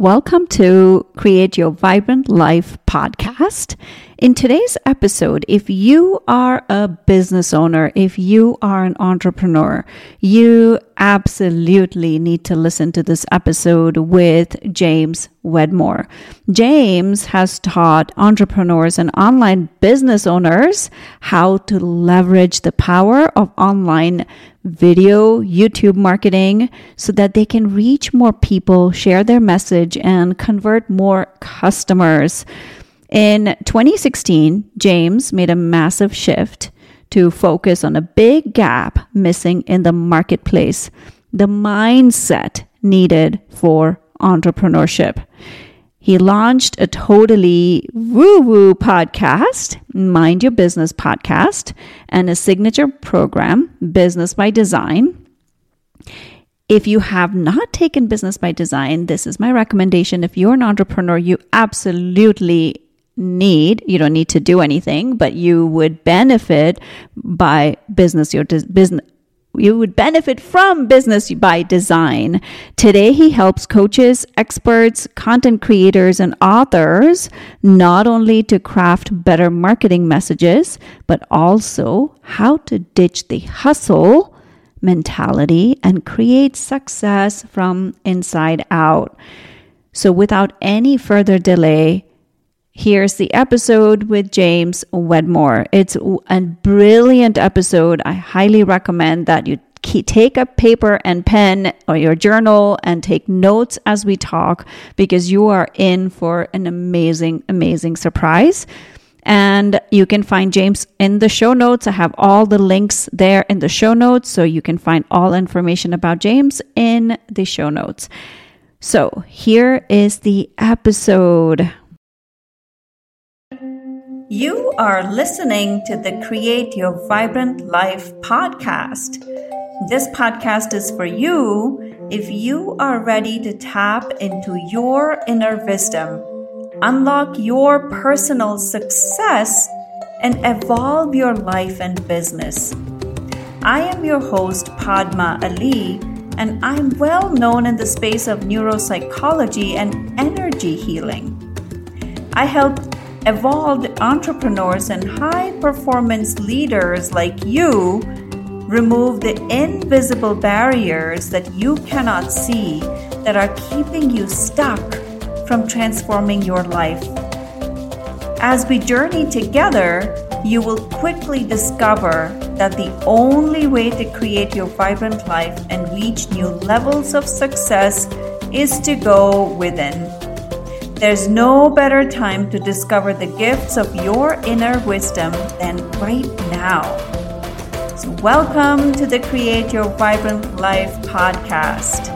Welcome to Create Your Vibrant Life podcast. In today's episode, if you are a business owner, if you are an entrepreneur, you absolutely need to listen to this episode with James Wedmore. James has taught entrepreneurs and online business owners how to leverage the power of online video, YouTube marketing so that they can reach more people, share their message, and convert more customers. In 2016, James made a massive shift to focus on a big gap missing in the marketplace the mindset needed for entrepreneurship. He launched a totally woo woo podcast, Mind Your Business podcast, and a signature program, Business by Design. If you have not taken Business by Design, this is my recommendation. If you're an entrepreneur, you absolutely need you don't need to do anything but you would benefit by business your business you would benefit from business by design. Today, he helps coaches, experts, content creators, and authors not only to craft better marketing messages, but also how to ditch the hustle mentality and create success from inside out. So, without any further delay, Here's the episode with James Wedmore. It's a brilliant episode. I highly recommend that you take a paper and pen or your journal and take notes as we talk because you are in for an amazing, amazing surprise. And you can find James in the show notes. I have all the links there in the show notes. So you can find all information about James in the show notes. So here is the episode. You are listening to the Create Your Vibrant Life podcast. This podcast is for you if you are ready to tap into your inner wisdom, unlock your personal success, and evolve your life and business. I am your host, Padma Ali, and I'm well known in the space of neuropsychology and energy healing. I help evolved entrepreneurs and high performance leaders like you remove the invisible barriers that you cannot see that are keeping you stuck from transforming your life. As we journey together, you will quickly discover that the only way to create your vibrant life and reach new levels of success is to go within. There's no better time to discover the gifts of your inner wisdom than right now. So, welcome to the Create Your Vibrant Life podcast.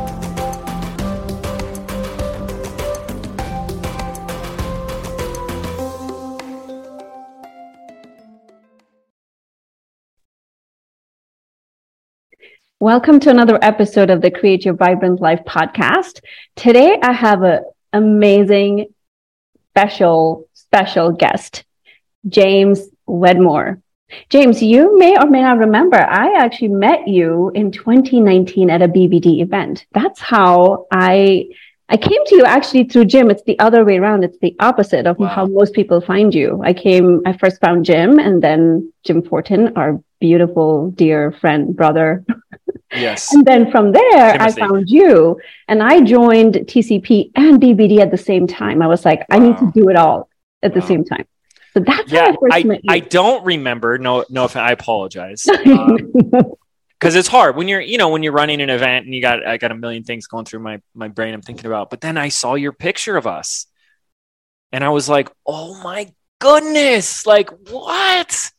Welcome to another episode of the Create Your Vibrant Life podcast. Today, I have a amazing, special, special guest, James Wedmore. James, you may or may not remember, I actually met you in 2019 at a BBD event. That's how I I came to you actually through Jim. It's the other way around. It's the opposite of wow. how most people find you. I came, I first found Jim and then Jim Fortin, our beautiful, dear friend, brother. Yes. And then from there, Timothy. I found you and I joined TCP and BBD at the same time. I was like, wow. I need to do it all at wow. the same time. So that's yeah, how I first I, met you. I don't remember. No, no, I apologize. Um, because it's hard when you're you know when you're running an event and you got i got a million things going through my my brain i'm thinking about but then i saw your picture of us and i was like oh my goodness like what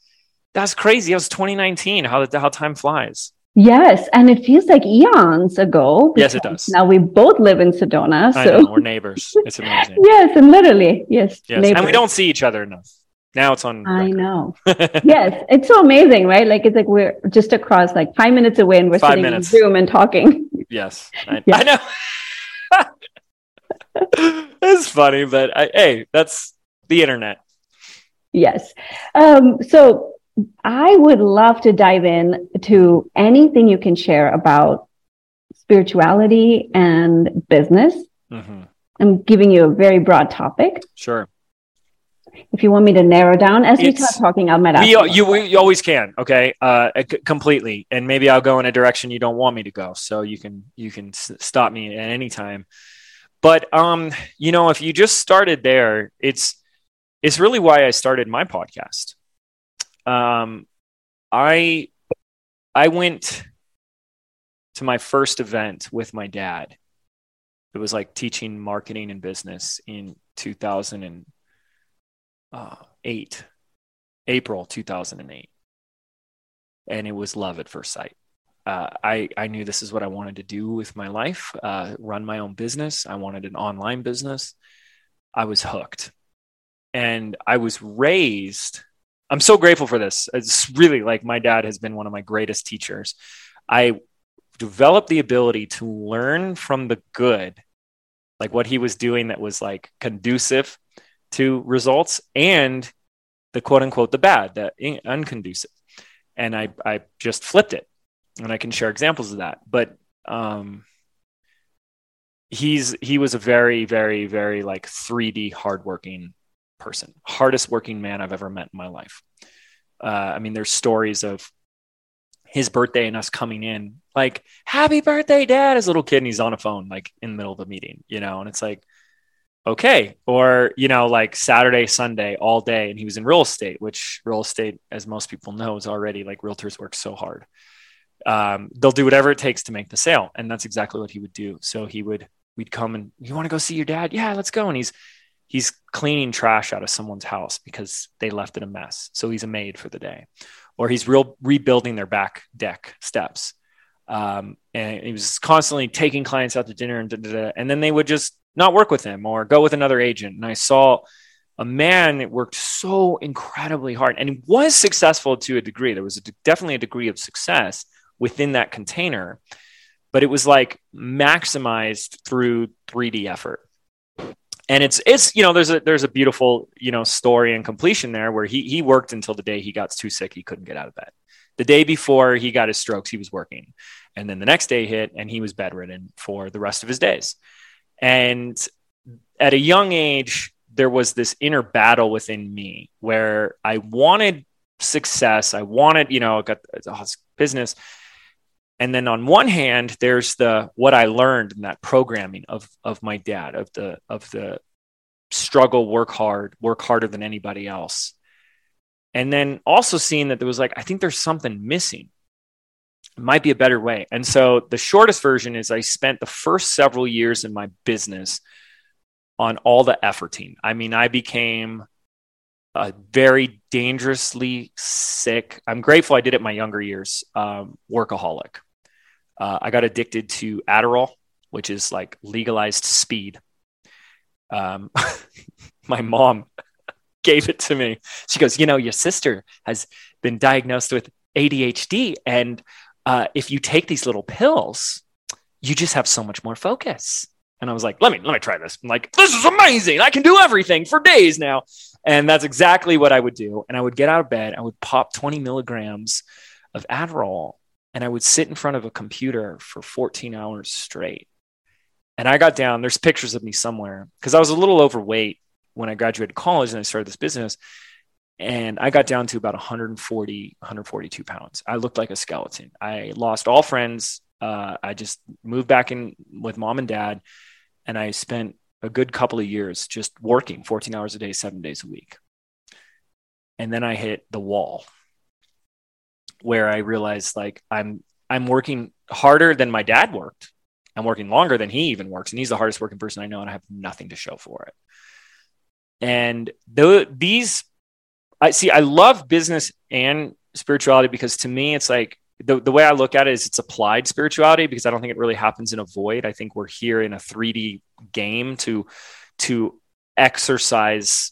that's crazy that was 2019 how the how time flies Yes, and it feels like eons ago. Yes, it does. Now we both live in Sedona, so know, we're neighbors. It's amazing. yes, and literally, yes, yes, neighbors. and we don't see each other enough. Now it's on. I know. yes, it's so amazing, right? Like it's like we're just across, like five minutes away, and we're five sitting minutes. in Zoom and talking. Yes, I, yes. I know. it's funny, but I, hey, that's the internet. Yes. Um, so I would love to dive in to anything you can share about spirituality and business. Mm-hmm. I'm giving you a very broad topic. Sure. If you want me to narrow down as we start talking, I might ask. We, you, we, you always can. Okay, uh, completely. And maybe I'll go in a direction you don't want me to go, so you can you can s- stop me at any time. But um, you know, if you just started there, it's it's really why I started my podcast. Um, I I went to my first event with my dad. It was like teaching marketing and business in 2008, uh, April 2008. And it was love at first sight. Uh, I, I knew this is what I wanted to do with my life uh, run my own business. I wanted an online business. I was hooked. And I was raised. I'm so grateful for this. It's really like my dad has been one of my greatest teachers. I developed the ability to learn from the good, like what he was doing that was like conducive to results, and the quote unquote the bad, the unconducive. And I, I just flipped it, and I can share examples of that. But um, he's he was a very, very, very like 3D hardworking person, hardest working man I've ever met in my life. Uh, I mean, there's stories of his birthday and us coming in like happy birthday dad as a little kid and he's on a phone like in the middle of a meeting you know? And it's like okay. Or you know like saturday sunday all day and he was in real estate which real estate as most people know is already like realtors work so hard. Um, they'll do whatever it takes to make the sale and that's exactly what he would do. So he would we'd come and you want to go see your dad? Yeah let's go. And he's he's cleaning trash out of someone's house because they left it a mess so he's a maid for the day or he's real rebuilding their back deck steps. Um, and he was constantly taking clients out to dinner and, da, da, da, and then they would just not work with him or go with another agent. And I saw a man that worked so incredibly hard and was successful to a degree. There was a, definitely a degree of success within that container, but it was like maximized through 3D effort and it's it's you know there's a there's a beautiful you know story and completion there where he he worked until the day he got too sick he couldn't get out of bed. The day before he got his strokes he was working. And then the next day hit and he was bedridden for the rest of his days. And at a young age there was this inner battle within me where i wanted success. I wanted you know I got oh, business and then on one hand there's the what i learned in that programming of of my dad of the of the struggle work hard work harder than anybody else and then also seeing that there was like i think there's something missing it might be a better way and so the shortest version is i spent the first several years in my business on all the efforting i mean i became a very dangerously sick. I'm grateful I did it my younger years. Um, workaholic. Uh, I got addicted to Adderall, which is like legalized speed. Um, my mom gave it to me. She goes, You know, your sister has been diagnosed with ADHD. And uh, if you take these little pills, you just have so much more focus. And I was like, let me let me try this. I'm like, this is amazing. I can do everything for days now. And that's exactly what I would do. And I would get out of bed, I would pop 20 milligrams of Adderall and I would sit in front of a computer for 14 hours straight. And I got down, there's pictures of me somewhere because I was a little overweight when I graduated college and I started this business. And I got down to about 140, 142 pounds. I looked like a skeleton. I lost all friends. Uh, I just moved back in with mom and dad. And I spent a good couple of years just working 14 hours a day, seven days a week. And then I hit the wall where I realized like I'm I'm working harder than my dad worked. I'm working longer than he even works, and he's the hardest working person I know, and I have nothing to show for it. And the, these, I see. I love business and spirituality because to me, it's like the, the way I look at it is it's applied spirituality because I don't think it really happens in a void. I think we're here in a 3D game to to exercise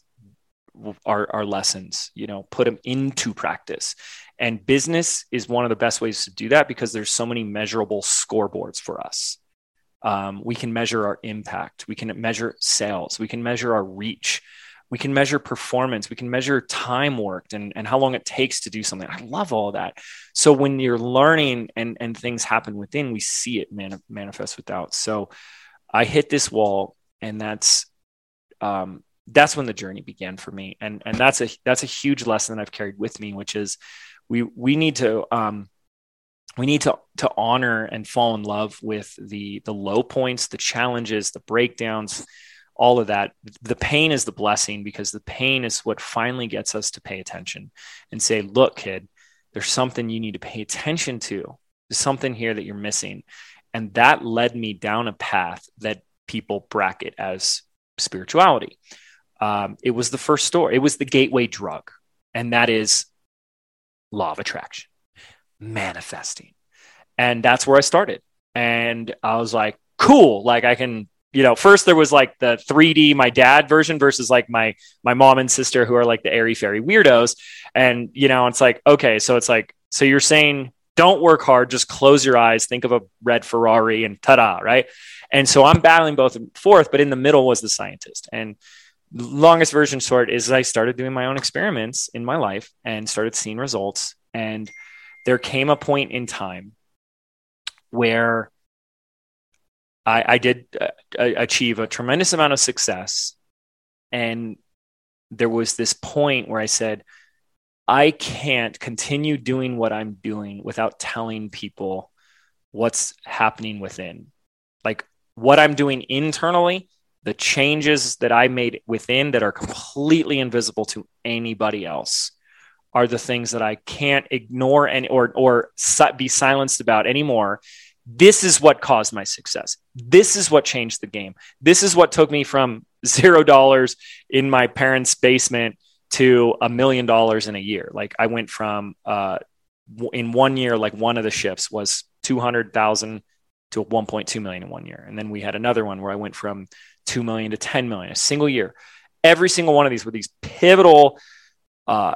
our, our lessons, you know, put them into practice. And business is one of the best ways to do that because there's so many measurable scoreboards for us. Um, we can measure our impact. We can measure sales. We can measure our reach. We can measure performance. We can measure time worked and, and how long it takes to do something. I love all that. So when you're learning and, and things happen within, we see it man, manifest without. So I hit this wall and that's um, that's when the journey began for me. And and that's a that's a huge lesson that i've carried with me which is we we need to um, we need to to honor and fall in love with the the low points the challenges the breakdowns all of that. The pain is the blessing because the pain is what finally gets us to pay attention and say look kid there's something you need to pay attention to. There's something here that you're missing. And that led me down a path that people bracket as spirituality um, it was the first store it was the gateway drug and that is law of attraction manifesting and that's where i started and i was like cool like i can you know, first there was like the 3D my dad version versus like my my mom and sister who are like the airy fairy weirdos. And you know, it's like, okay, so it's like, so you're saying don't work hard, just close your eyes, think of a red Ferrari and ta-da, right? And so I'm battling both and forth, but in the middle was the scientist. And longest version short is I started doing my own experiments in my life and started seeing results. And there came a point in time where I, I did uh, achieve a tremendous amount of success. And there was this point where I said, I can't continue doing what I'm doing without telling people what's happening within. Like what I'm doing internally, the changes that I made within that are completely invisible to anybody else are the things that I can't ignore and or or be silenced about anymore this is what caused my success. This is what changed the game. This is what took me from zero dollars in my parents' basement to a million dollars in a year. Like I went from uh, in one year, like one of the shifts was two hundred thousand to 1.2 million in one year, and then we had another one where I went from two million to 10 million a single year. Every single one of these were these pivotal, uh,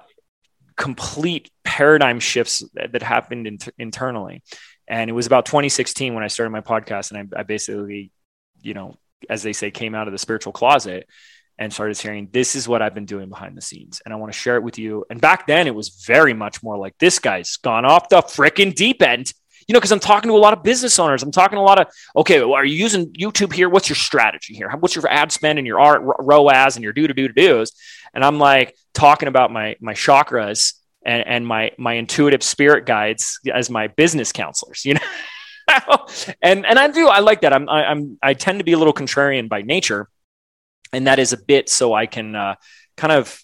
complete paradigm shifts that, that happened in, internally. And it was about 2016 when I started my podcast, and I, I basically, you know, as they say, came out of the spiritual closet and started sharing this is what I've been doing behind the scenes. And I want to share it with you. And back then it was very much more like this guy's gone off the freaking deep end. You know, because I'm talking to a lot of business owners. I'm talking a lot of, okay, well, are you using YouTube here? What's your strategy here? What's your ad spend and your art ROAS and your do to do to do's? And I'm like talking about my my chakras and, and my my intuitive spirit guides as my business counselors you know and and i do i like that i'm I, i'm i tend to be a little contrarian by nature and that is a bit so i can uh, kind of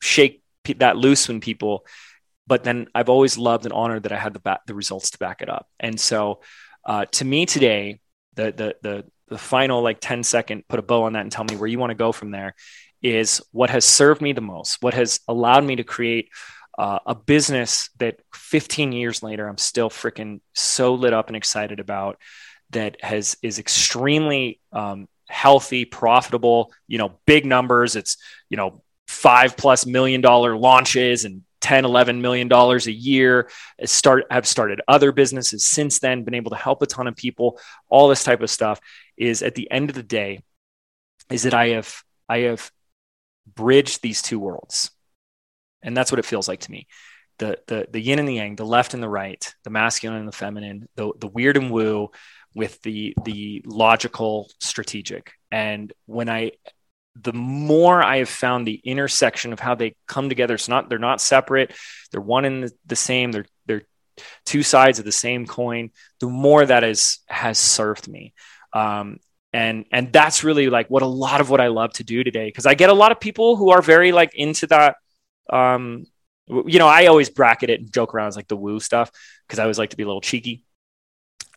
shake that loose when people but then i've always loved and honored that i had the ba- the results to back it up and so uh, to me today the the the the final like 10 second put a bow on that and tell me where you want to go from there is what has served me the most what has allowed me to create uh, a business that 15 years later I'm still freaking so lit up and excited about that has is extremely um, healthy, profitable. You know, big numbers. It's you know five plus million dollar launches and 10 11 million dollars a year. Start have started other businesses since then been able to help a ton of people all this type of stuff is at the end of the day is that i have i have bridged these two worlds. And that's what it feels like to me. The the the yin and the yang the left and the right the masculine and the feminine the the weird and woo with the the logical strategic. And when i the more i have found the intersection of how they come together. It's not they're not separate. They're one and the, the same. They're they're two sides of the same coin. The more that is has served me. Um, and and that's really like what a lot of what i love to do today because i get a lot of people who are very like into that um, you know, I always bracket it and joke around as like the woo stuff because I always like to be a little cheeky.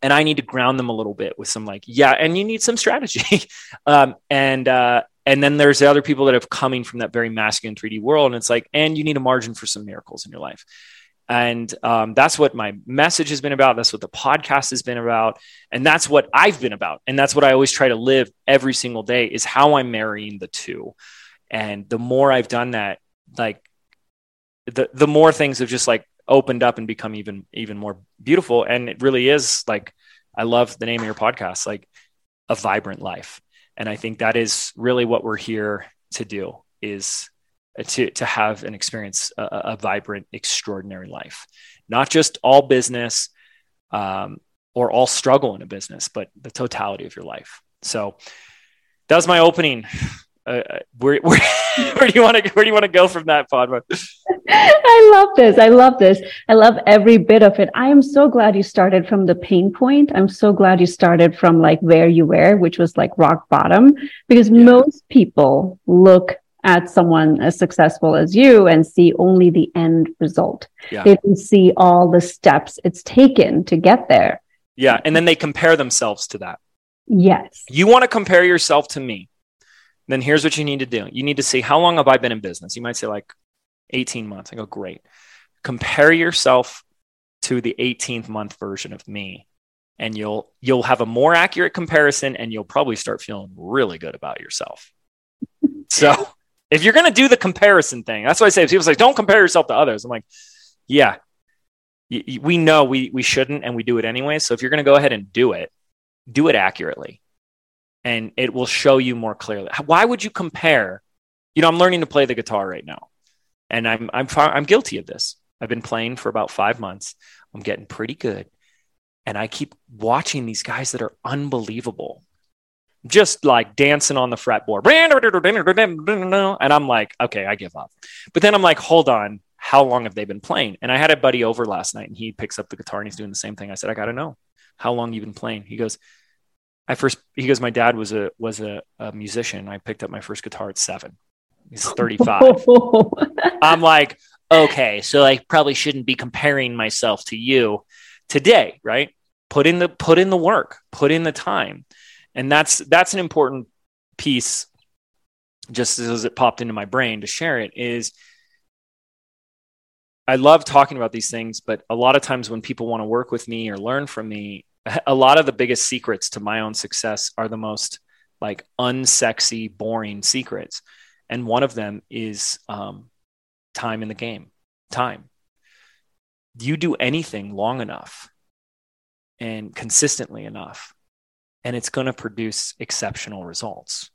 And I need to ground them a little bit with some like, yeah, and you need some strategy. um, and uh, and then there's the other people that have coming from that very masculine 3D world, and it's like, and you need a margin for some miracles in your life. And um, that's what my message has been about. That's what the podcast has been about. And that's what I've been about. And that's what I always try to live every single day is how I'm marrying the two. And the more I've done that, like the the more things have just like opened up and become even even more beautiful and it really is like i love the name of your podcast like a vibrant life and i think that is really what we're here to do is to to have an experience a, a vibrant extraordinary life not just all business um, or all struggle in a business but the totality of your life so that was my opening. Uh, uh where, where, where do you want to where do you want to go from that pod? I love this. I love this. I love every bit of it. I am so glad you started from the pain point. I'm so glad you started from like where you were, which was like rock bottom, because yeah. most people look at someone as successful as you and see only the end result. Yeah. They don't see all the steps it's taken to get there. Yeah. And then they compare themselves to that. Yes. You want to compare yourself to me. Then here's what you need to do. You need to see how long have I been in business? You might say like 18 months. I go, great. Compare yourself to the 18th month version of me and you'll you'll have a more accurate comparison and you'll probably start feeling really good about yourself. so if you're going to do the comparison thing, that's what I say people say don't compare yourself to others. I'm like, yeah, y- y- we know we we shouldn't, and we do it anyway. So if you're going to go ahead and do it, do it accurately, and it will show you more clearly. Why would you compare? You know, I'm learning to play the guitar right now, and I'm I'm I'm guilty of this. I've been playing for about five months. I'm getting pretty good, and I keep watching these guys that are unbelievable just like dancing on the fretboard. And I'm like, okay, I give up. But then I'm like, hold on, how long have they been playing? And I had a buddy over last night and he picks up the guitar and he's doing the same thing. I said, I got to know how long you've been playing. He goes, I first, he goes, my dad was a, was a, a musician. I picked up my first guitar at seven. He's 35. I'm like, okay, so I probably shouldn't be comparing myself to you today, right? Put in the, put in the work, put in the time and that's that's an important piece just as it popped into my brain to share it is I love talking about these things, but a lot of times when people want to work with me or learn from me, a lot of the biggest secrets to my own success are the most like unsexy, boring secrets. And one of them is um, time in the game. Time. You do anything long enough and consistently enough, and it's going to produce exceptional results.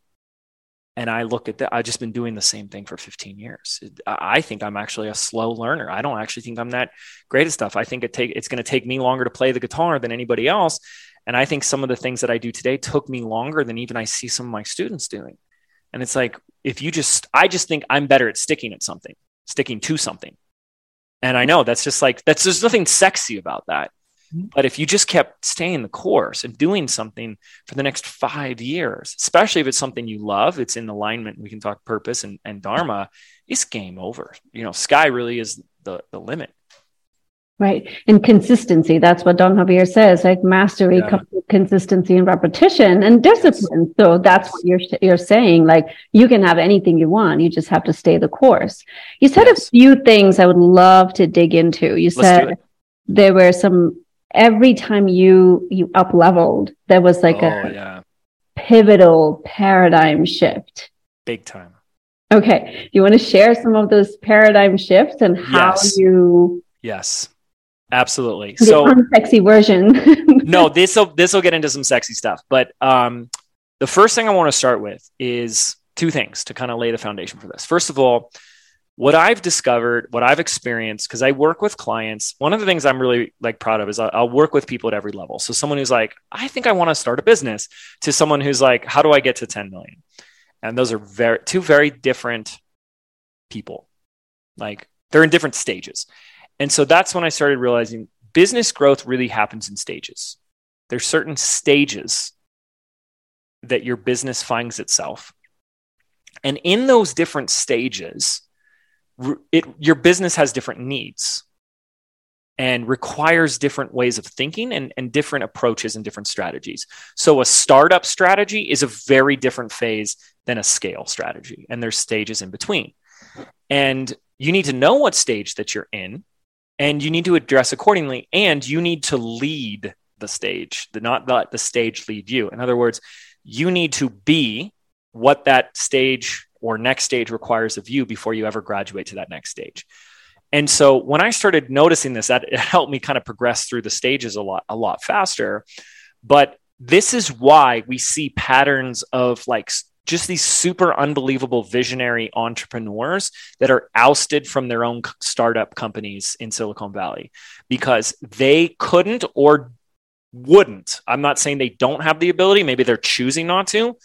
And I look at that, I've just been doing the same thing for 15 years. I think I'm actually a slow learner. I don't actually think I'm that great at stuff. I think it take, it's going to take me longer to play the guitar than anybody else. And I think some of the things that I do today took me longer than even I see some of my students doing. And it's like, if you just, I just think I'm better at sticking at something, sticking to something. And I know that's just like, that's, there's nothing sexy about that. Mm-hmm. But if you just kept staying the course and doing something for the next five years, especially if it's something you love, it's in alignment, we can talk purpose and, and Dharma, it's game over. You know, sky really is the, the limit. Right. And consistency. That's what Don Javier says. Like mastery yeah. comes with consistency and repetition and discipline. Yes. So that's what you're you're saying. Like you can have anything you want. You just have to stay the course. You said yes. a few things I would love to dig into. You said there were some every time you you up leveled, there was like oh, a yeah. pivotal paradigm shift. Big time. Okay. You want to share some of those paradigm shifts and how yes. you Yes. Absolutely. The so sexy version. no, this will this will get into some sexy stuff. But um the first thing I want to start with is two things to kind of lay the foundation for this. First of all, what I've discovered, what I've experienced, because I work with clients, one of the things I'm really like proud of is I'll, I'll, work with people at every level. So someone who's like, I think I want to start a business, to someone who's like, how do I get to 10 million? And those are very two very different people. Like they're in different stages. And so that's when I started realizing business growth really happens in stages. There's certain stages that your business finds itself. And in those different stages, it, your business has different needs and requires different ways of thinking and, and different approaches and different strategies. So, a startup strategy is a very different phase than a scale strategy, and there's stages in between. And you need to know what stage that you're in, and you need to address accordingly, and you need to lead the stage, the, not let the stage lead you. In other words, you need to be what that stage or next stage requires of you before you ever graduate to that next stage. And so when I started noticing this, that it helped me kind of progress through the stages a lot, a lot faster. But this is why we see patterns of like just these super unbelievable visionary entrepreneurs that are ousted from their own startup companies in Silicon Valley because they couldn't or wouldn't. I'm not saying they don't have the ability, maybe they're choosing not to,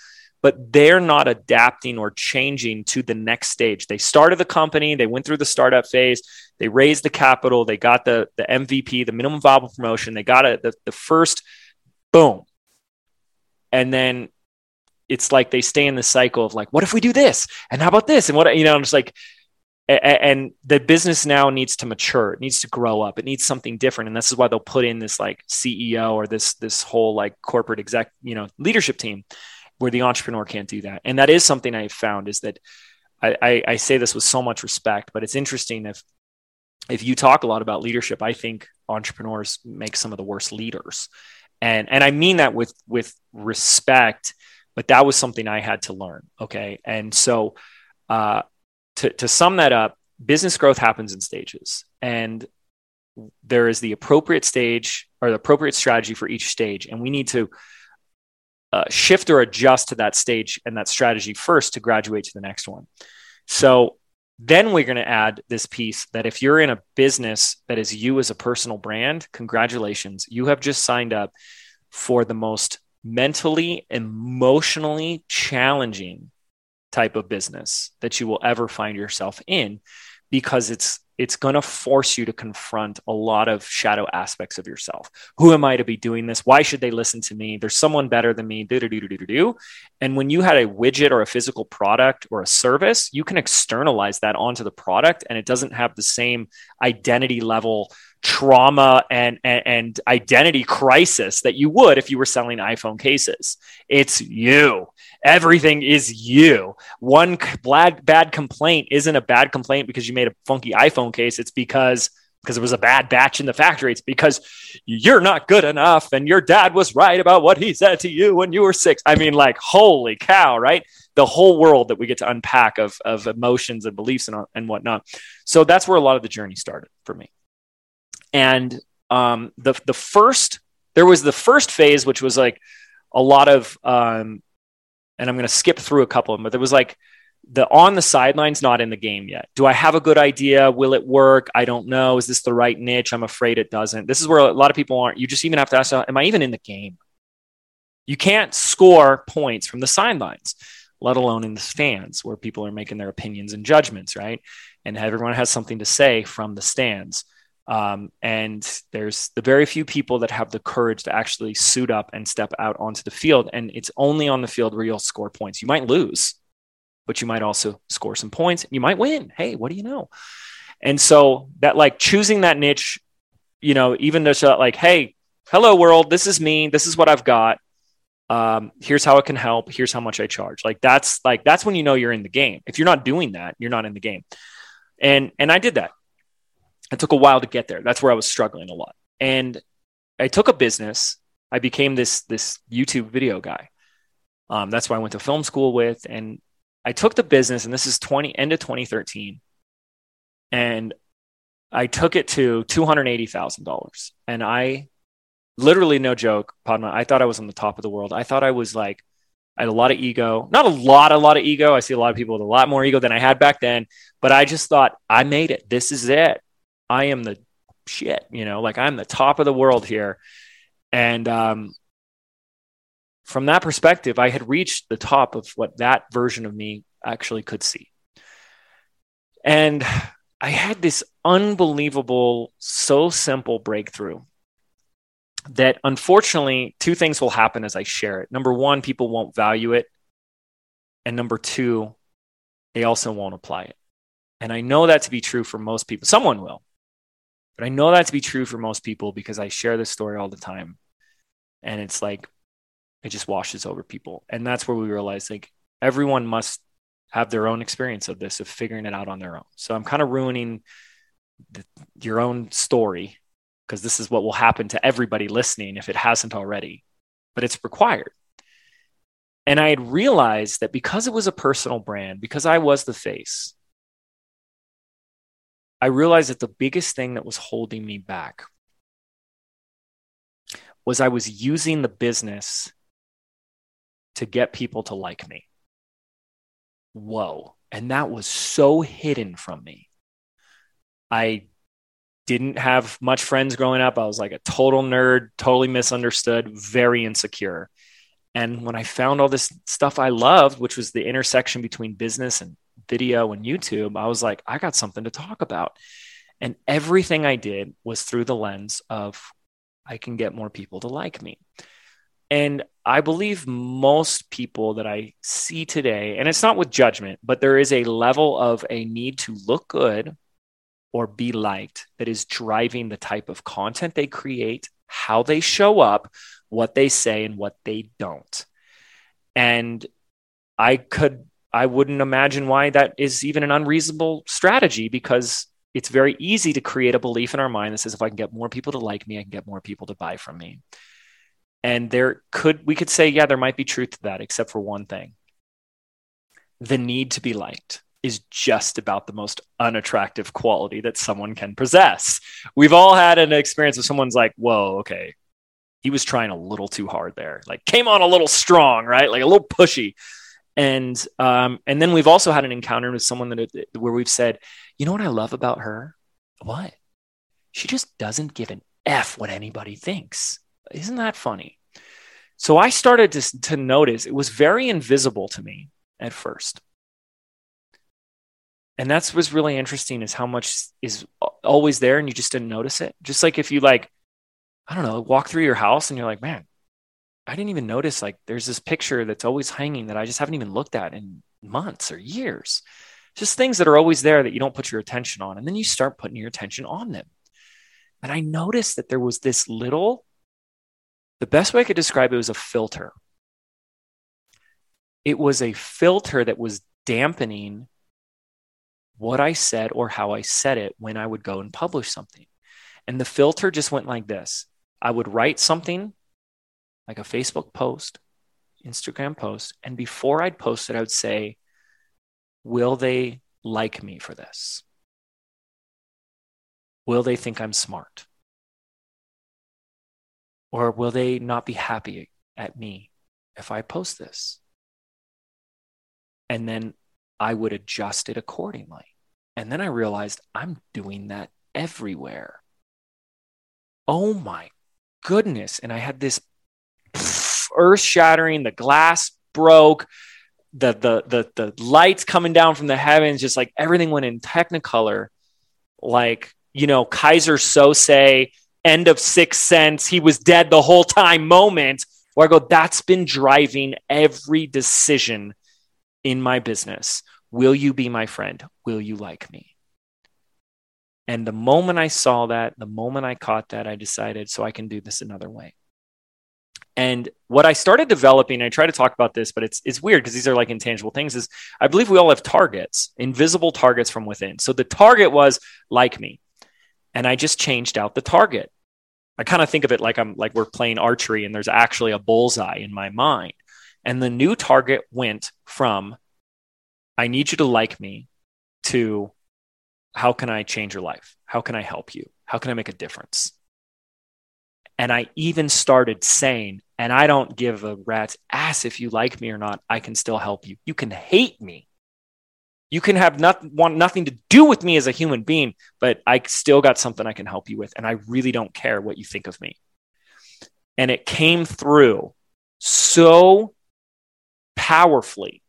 but they're not adapting or changing to the next stage. They started the company, they went through the startup phase, they raised the capital, they got the, the MVP, the minimum viable promotion, they got it, the, the first boom. And then it's like they stay in the cycle of like, what if we do this? And how about this? And what, you know, I'm just like, and the business now needs to mature. It needs to grow up. It needs something different. And this is why they'll put in this like ceo or this this whole like corporate exec you know leadership team where the entrepreneur can't do that. And that is something i've found is that I, I, I say this with so much respect but it's interesting if if you talk a lot about leadership i think entrepreneurs make some of the worst leaders. And and i mean that with with respect but that was something i had to learn okay and so uh to, to sum that up, business growth happens in stages. And there is the appropriate stage or the appropriate strategy for each stage. And we need to uh, shift or adjust to that stage and that strategy first to graduate to the next one. So then we're going to add this piece that if you're in a business that is you as a personal brand, congratulations, you have just signed up for the most mentally, emotionally challenging type of business that you will ever find yourself in because it's it's going to force you to confront a lot of shadow aspects of yourself. Who am I to be doing this? Why should they listen to me? There's someone better than me. Do, do, do, do, do, do. And when you had a widget or a physical product or a service, you can externalize that onto the product and it doesn't have the same identity level trauma and, and, and identity crisis that you would if you were selling iPhone cases. It's you. Everything is you. One bad, bad complaint isn't a bad complaint because you made a funky iPhone case. It's because because it was a bad batch in the factory. It's because you're not good enough and your dad was right about what he said to you when you were six. I mean, like, holy cow, right? The whole world that we get to unpack of, of emotions and beliefs and, and whatnot. So that's where a lot of the journey started for me. And um, the, the first, there was the first phase, which was like a lot of um, and I'm going to skip through a couple of them, but there was like the on the sidelines, not in the game yet. Do I have a good idea? Will it work? I don't know. Is this the right niche? I'm afraid it doesn't. This is where a lot of people aren't. You just even have to ask, am I even in the game? You can't score points from the sidelines, let alone in the stands where people are making their opinions and judgments, right? And everyone has something to say from the stands. Um, and there's the very few people that have the courage to actually suit up and step out onto the field. And it's only on the field where you'll score points. You might lose, but you might also score some points. You might win. Hey, what do you know? And so that like choosing that niche, you know, even though like, hey, hello world, this is me. This is what I've got. Um, here's how it can help. Here's how much I charge. Like that's like that's when you know you're in the game. If you're not doing that, you're not in the game. And and I did that it took a while to get there. That's where I was struggling a lot. And I took a business. I became this this YouTube video guy. Um, that's why I went to film school with. And I took the business, and this is 20 end of 2013. And I took it to $280,000. And I literally, no joke, Padma, I thought I was on the top of the world. I thought I was like, I had a lot of ego, not a lot, a lot of ego. I see a lot of people with a lot more ego than I had back then, but I just thought I made it. This is it. I am the shit, you know, like I'm the top of the world here. And um, from that perspective, I had reached the top of what that version of me actually could see. And I had this unbelievable, so simple breakthrough that unfortunately, two things will happen as I share it. Number one, people won't value it. And number two, they also won't apply it. And I know that to be true for most people. Someone will. But I know that to be true for most people because I share this story all the time. And it's like, it just washes over people. And that's where we realize like everyone must have their own experience of this, of figuring it out on their own. So I'm kind of ruining the, your own story because this is what will happen to everybody listening if it hasn't already, but it's required. And I had realized that because it was a personal brand, because I was the face, I realized that the biggest thing that was holding me back was I was using the business to get people to like me. Whoa. And that was so hidden from me. I didn't have much friends growing up. I was like a total nerd, totally misunderstood, very insecure. And when I found all this stuff I loved, which was the intersection between business and video and YouTube, I was like, I got something to talk about. And everything I did was through the lens of I can get more people to like me. And I believe most people that I see today, and it's not with judgment, but there is a level of a need to look good or be liked that is driving the type of content they create, how they show up, what they say, and what they don't. And I could, I wouldn't imagine why that is even an unreasonable strategy because it's very easy to create a belief in our mind that says if I can get more people to like me, I can get more people to buy from me. And there could, we could say, yeah, there might be truth to that, except for one thing the need to be liked is just about the most unattractive quality that someone can possess. We've all had an experience of someone's like, whoa, okay, he was trying a little too hard there, like came on a little strong, right? Like a little pushy. And um, and then we've also had an encounter with someone that where we've said, you know what I love about her? What? She just doesn't give an F what anybody thinks. Isn't that funny? So I started to, to notice it was very invisible to me at first. And that's what's really interesting is how much is always there and you just didn't notice it. Just like if you like, I don't know, walk through your house and you're like, man, I didn't even notice like there's this picture that's always hanging that I just haven't even looked at in months or years. Just things that are always there that you don't put your attention on. And then you start putting your attention on them. And I noticed that there was this little the best way I could describe it was a filter. It was a filter that was dampening what I said or how I said it when I would go and publish something. And the filter just went like this I would write something like a Facebook post, Instagram post, and before I'd post it, I would say, Will they like me for this? Will they think I'm smart? Or will they not be happy at me if I post this? And then I would adjust it accordingly. And then I realized I'm doing that everywhere. Oh my goodness. And I had this earth shattering, the glass broke, the, the, the, the lights coming down from the heavens, just like everything went in technicolor. Like, you know, Keyser Söze end of Sixth Sense, he was dead the whole time moment, where I go, that's been driving every decision in my business. Will you be my friend? Will you like me? And the moment I saw that, the moment I caught that, I decided, so I can do this another way. And what I started developing, I try to talk about this, but it's it's weird because these are like intangible things. Is I believe we all have targets, invisible targets from within. So the target was like me, and I just changed out the target. I kind of think of it like I'm like we're playing archery and there's actually a bullseye in my mind. And the new target went from I need you to like me to how can I change your life? How can I help you? How can I make a difference? And I even started saying, and I don't give a rat's ass if you like me or not. I can still help you. You can hate me. You can have not, want nothing to do with me as a human being, but I still got something I can help you with. And I really don't care what you think of me. And it came through so powerfully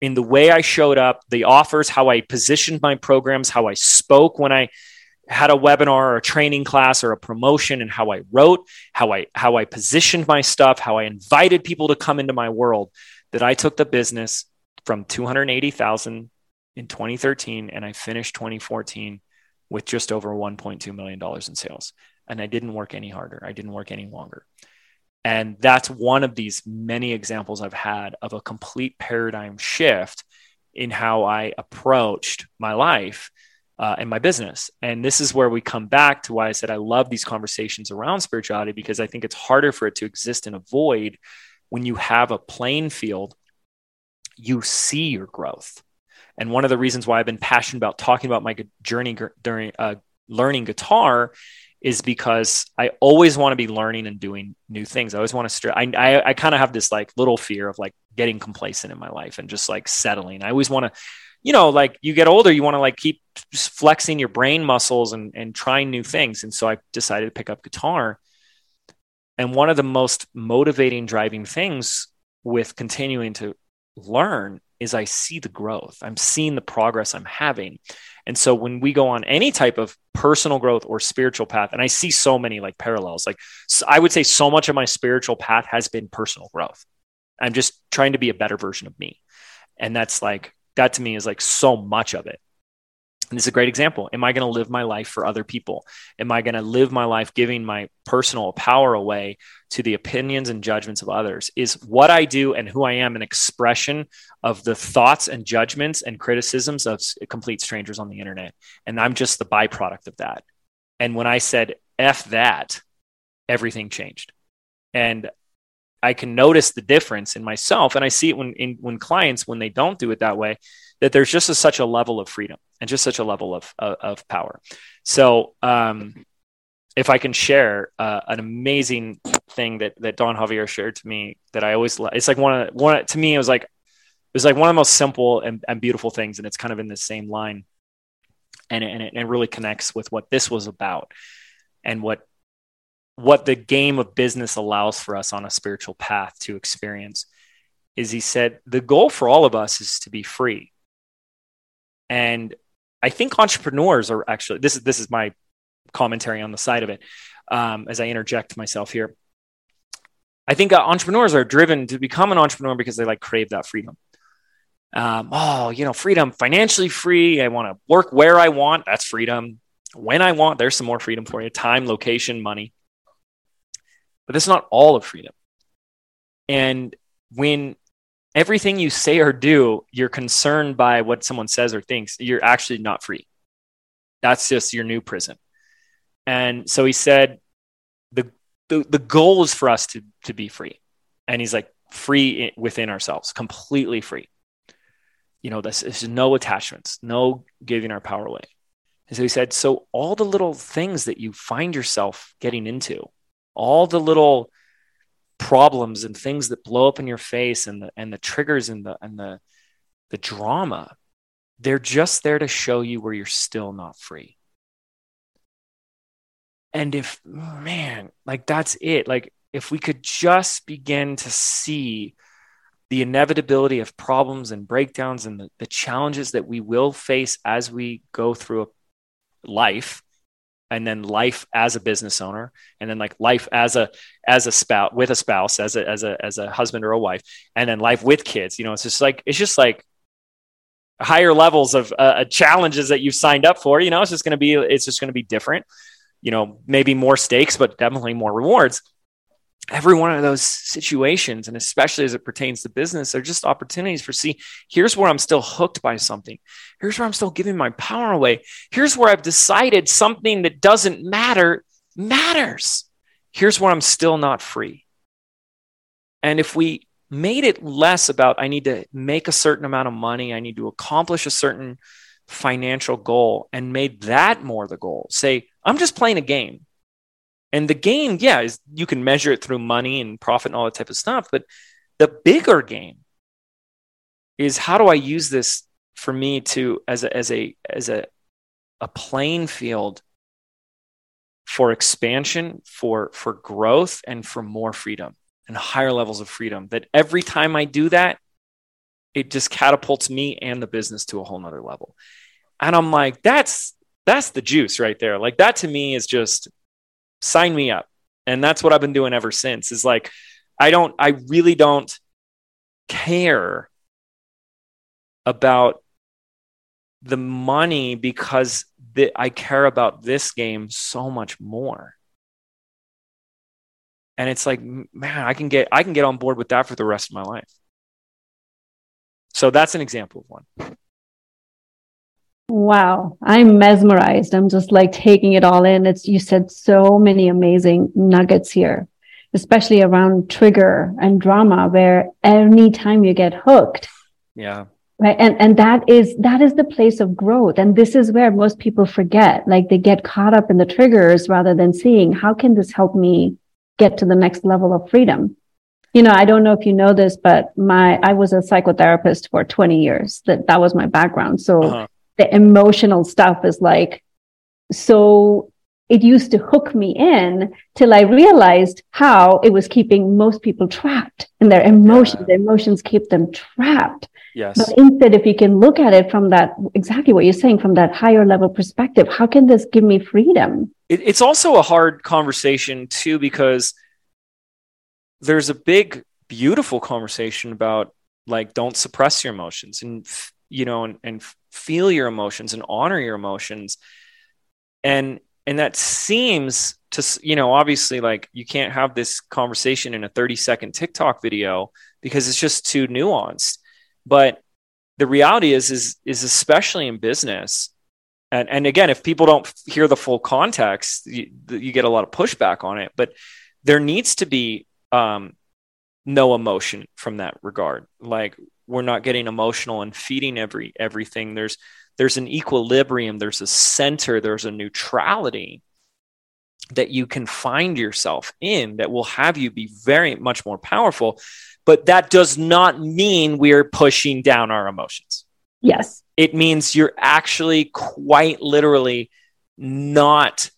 in the way I showed up, the offers, how I positioned my programs, how I spoke when I had a webinar or a training class or a promotion and how I wrote, how I how I positioned my stuff, how I invited people to come into my world that I took the business from 280,000 in 2013 and I finished 2014 with just over 1.2 million dollars in sales and I didn't work any harder. I didn't work any longer. And that's one of these many examples I've had of a complete paradigm shift in how I approached my life uh, and my business. And this is where we come back to why I said I love these conversations around spirituality because I think it's harder for it to exist in a void when you have a playing field you see your growth. And one of the reasons why I've been passionate about talking about my journey during uh, learning guitar is because I always want to be learning and doing new things. I always want to. Str- I I, I kind of have this like little fear of like getting complacent in my life and just like settling. I always want to, you know, like you get older, you want to like keep flexing your brain muscles and and trying new things. And so I decided to pick up guitar. And one of the most motivating driving things with continuing to learn is I see the growth. I'm seeing the progress I'm having. And so when we go on any type of personal growth or spiritual path, and I see so many like parallels, like I would say so much of my spiritual path has been personal growth. I'm just trying to be a better version of me. And that's like, that to me is like so much of it. And this is a great example. Am I going to live my life for other people? Am I going to live my life giving my personal power away to the opinions and judgments of others? Is what I do and who I am an expression of the thoughts and judgments and criticisms of complete strangers on the internet? And I'm just the byproduct of that. And when I said F that, everything changed. And I can notice the difference in myself. And I see it when, in, when clients, when they don't do it that way, that there's just a, such a level of freedom and just such a level of, of, of power. So, um, if I can share uh, an amazing thing that, that Don Javier shared to me that I always, it's like one of one, to me, it was like, it was like one of the most simple and, and beautiful things. And it's kind of in the same line and, and, it, and it really connects with what this was about and what what the game of business allows for us on a spiritual path to experience is he said the goal for all of us is to be free. And i think entrepreneurs are actually this is this is my commentary on the side of it um, as i interject myself here. I think uh, entrepreneurs are driven to become an entrepreneur because they like crave that freedom. Um, oh you know freedom financially free i want to work where i want that's freedom. When i want there's some more freedom for you. Time location money but that's not all of freedom. And when everything you say or do, you're concerned by what someone says or thinks, you're actually not free. That's just your new prison. And so he said, the, the, the goal is for us to, to be free. And he's like, free within ourselves, completely free. You know, this is no attachments, no giving our power away. And so he said, so all the little things that you find yourself getting into, all the little problems and things that blow up in your face and the and the triggers and the and the the drama they're just there to show you where you're still not free. And if man like that's it. Like if we could just begin to see the inevitability of problems and breakdowns and the, the challenges that we will face as we go through a life and then life as a business owner and then like life as a as a spouse with a spouse as a as a as a husband or a wife and then life with kids you know it's just like it's just like higher levels of uh, uh challenges that you've signed up for you know it's just going to be it's just going to be different you know maybe more stakes but definitely more rewards every one of those situations and especially as it pertains to business are just opportunities for see here's where i'm still hooked by something. Here's where i'm still giving my power away. Here's where i've decided something that doesn't matter matters. Here's where i'm still not free. And if we made it less about i need to make a certain amount of money i need to accomplish a certain financial goal and made that more the goal say i'm just playing a game and the game, yeah, is you can measure it through money and profit and all that type of stuff. But the bigger game is how do I use this for me to as a as a as a a playing field for expansion, for for growth, and for more freedom and higher levels of freedom. That every time I do that, it just catapults me and the business to a whole nother level. And I'm like, that's that's the juice right there. Like that to me is just sign me up. And that's what I've been doing ever since is like, I don't, I really don't care about the money because I care about this game so much more. And it's like, man, I can get, I can get on board with that for the rest of my life. So that's an example of one. Wow, I'm mesmerized. I'm just like taking it all in. It's you said so many amazing nuggets here, especially around trigger and drama, where anytime you get hooked. Yeah. Right. And and that is that is the place of growth. And this is where most people forget. Like they get caught up in the triggers rather than seeing how can this help me get to the next level of freedom you know i don't know if you know this but my i was a psychotherapist for 20 years that that was my background so uh-huh the emotional stuff is like so it used to hook me in till I realized how it was keeping most people trapped in their emotions. Yeah. Their emotions keep them trapped. Yes. But instead, if you can look at it from that, exactly what you're saying, from that higher level perspective, how can this give me freedom? It, it's also a hard conversation, too, because there's a big, beautiful conversation about like, don't suppress your emotions and, you know, and, and feel your emotions and honor your emotions. And and that seems to you know obviously like you can't have this conversation in a 30 second tiktok video because it's just too nuanced. But the reality is is is especially in business and and again if people don't hear the full context you, you get a lot of pushback on it. But there needs to be um, no emotion from that regard. Like we're not getting emotional and feeding every everything there's there's an equilibrium, there's a center, there's a neutrality that you can find yourself in that will have you be very much more powerful. But that does not mean we're pushing down our emotions. Yes. It means you're actually quite literally not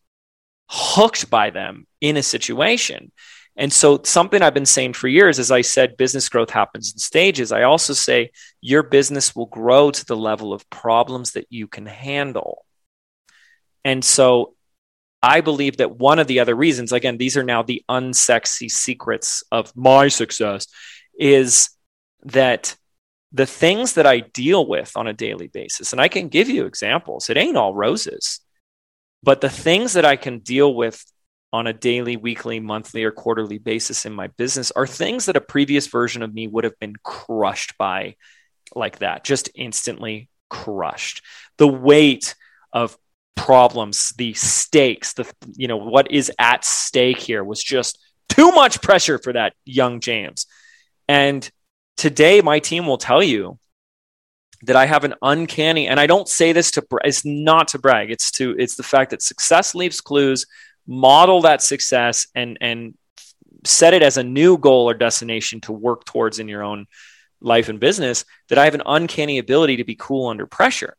hooked by them in a situation. And so, something I've been saying for years, as I said, business growth happens in stages. I also say your business will grow to the level of problems that you can handle. And so, I believe that one of the other reasons, again, these are now the unsexy secrets of my success, is that the things that I deal with on a daily basis, and I can give you examples, it ain't all roses, but the things that I can deal with on a daily, weekly, monthly, or quarterly basis in my business are things that a previous version of me would have been crushed by like that, just instantly crushed. The weight of problems, the stakes, the you know what is at stake here was just too much pressure for that young James. And today my team will tell you that I have an uncanny and I don't say this to it's not to brag it's to it's the fact that success leaves clues model that success and and set it as a new goal or destination to work towards in your own life and business that I have an uncanny ability to be cool under pressure.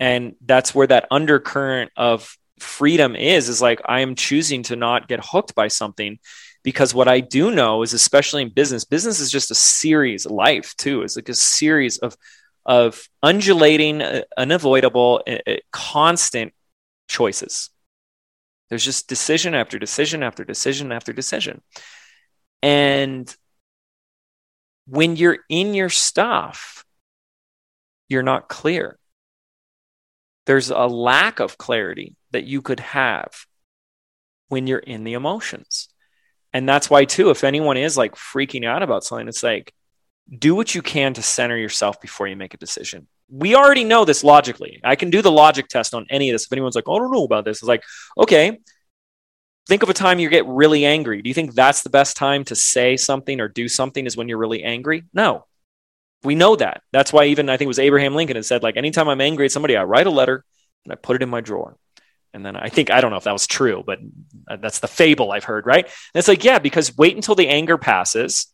And that's where that undercurrent of freedom is is like I am choosing to not get hooked by something because what I do know is especially in business business is just a series life too it's like a series of of undulating uh, unavoidable uh, uh constant choices there's just decision after decision after decision after decision. And when you're in your stuff, you're not clear. There's a lack of clarity that you could have when you're in the emotions. And that's why, too, if anyone is like freaking out about something, it's like, do what you can to center yourself before you make a decision we already know this logically. I can do the logic test on any of this. If anyone's like, oh, I don't know about this, it's like, okay, think of a time you get really angry. Do you think that's the best time to say something or do something is when you're really angry? No. We know that. That's why even I think it was Abraham Lincoln had said, like, anytime I'm angry at somebody, I write a letter and I put it in my drawer. And then I think, I don't know if that was true, but uh, that's the fable I've heard, right? And it's like, yeah, because wait until the anger passes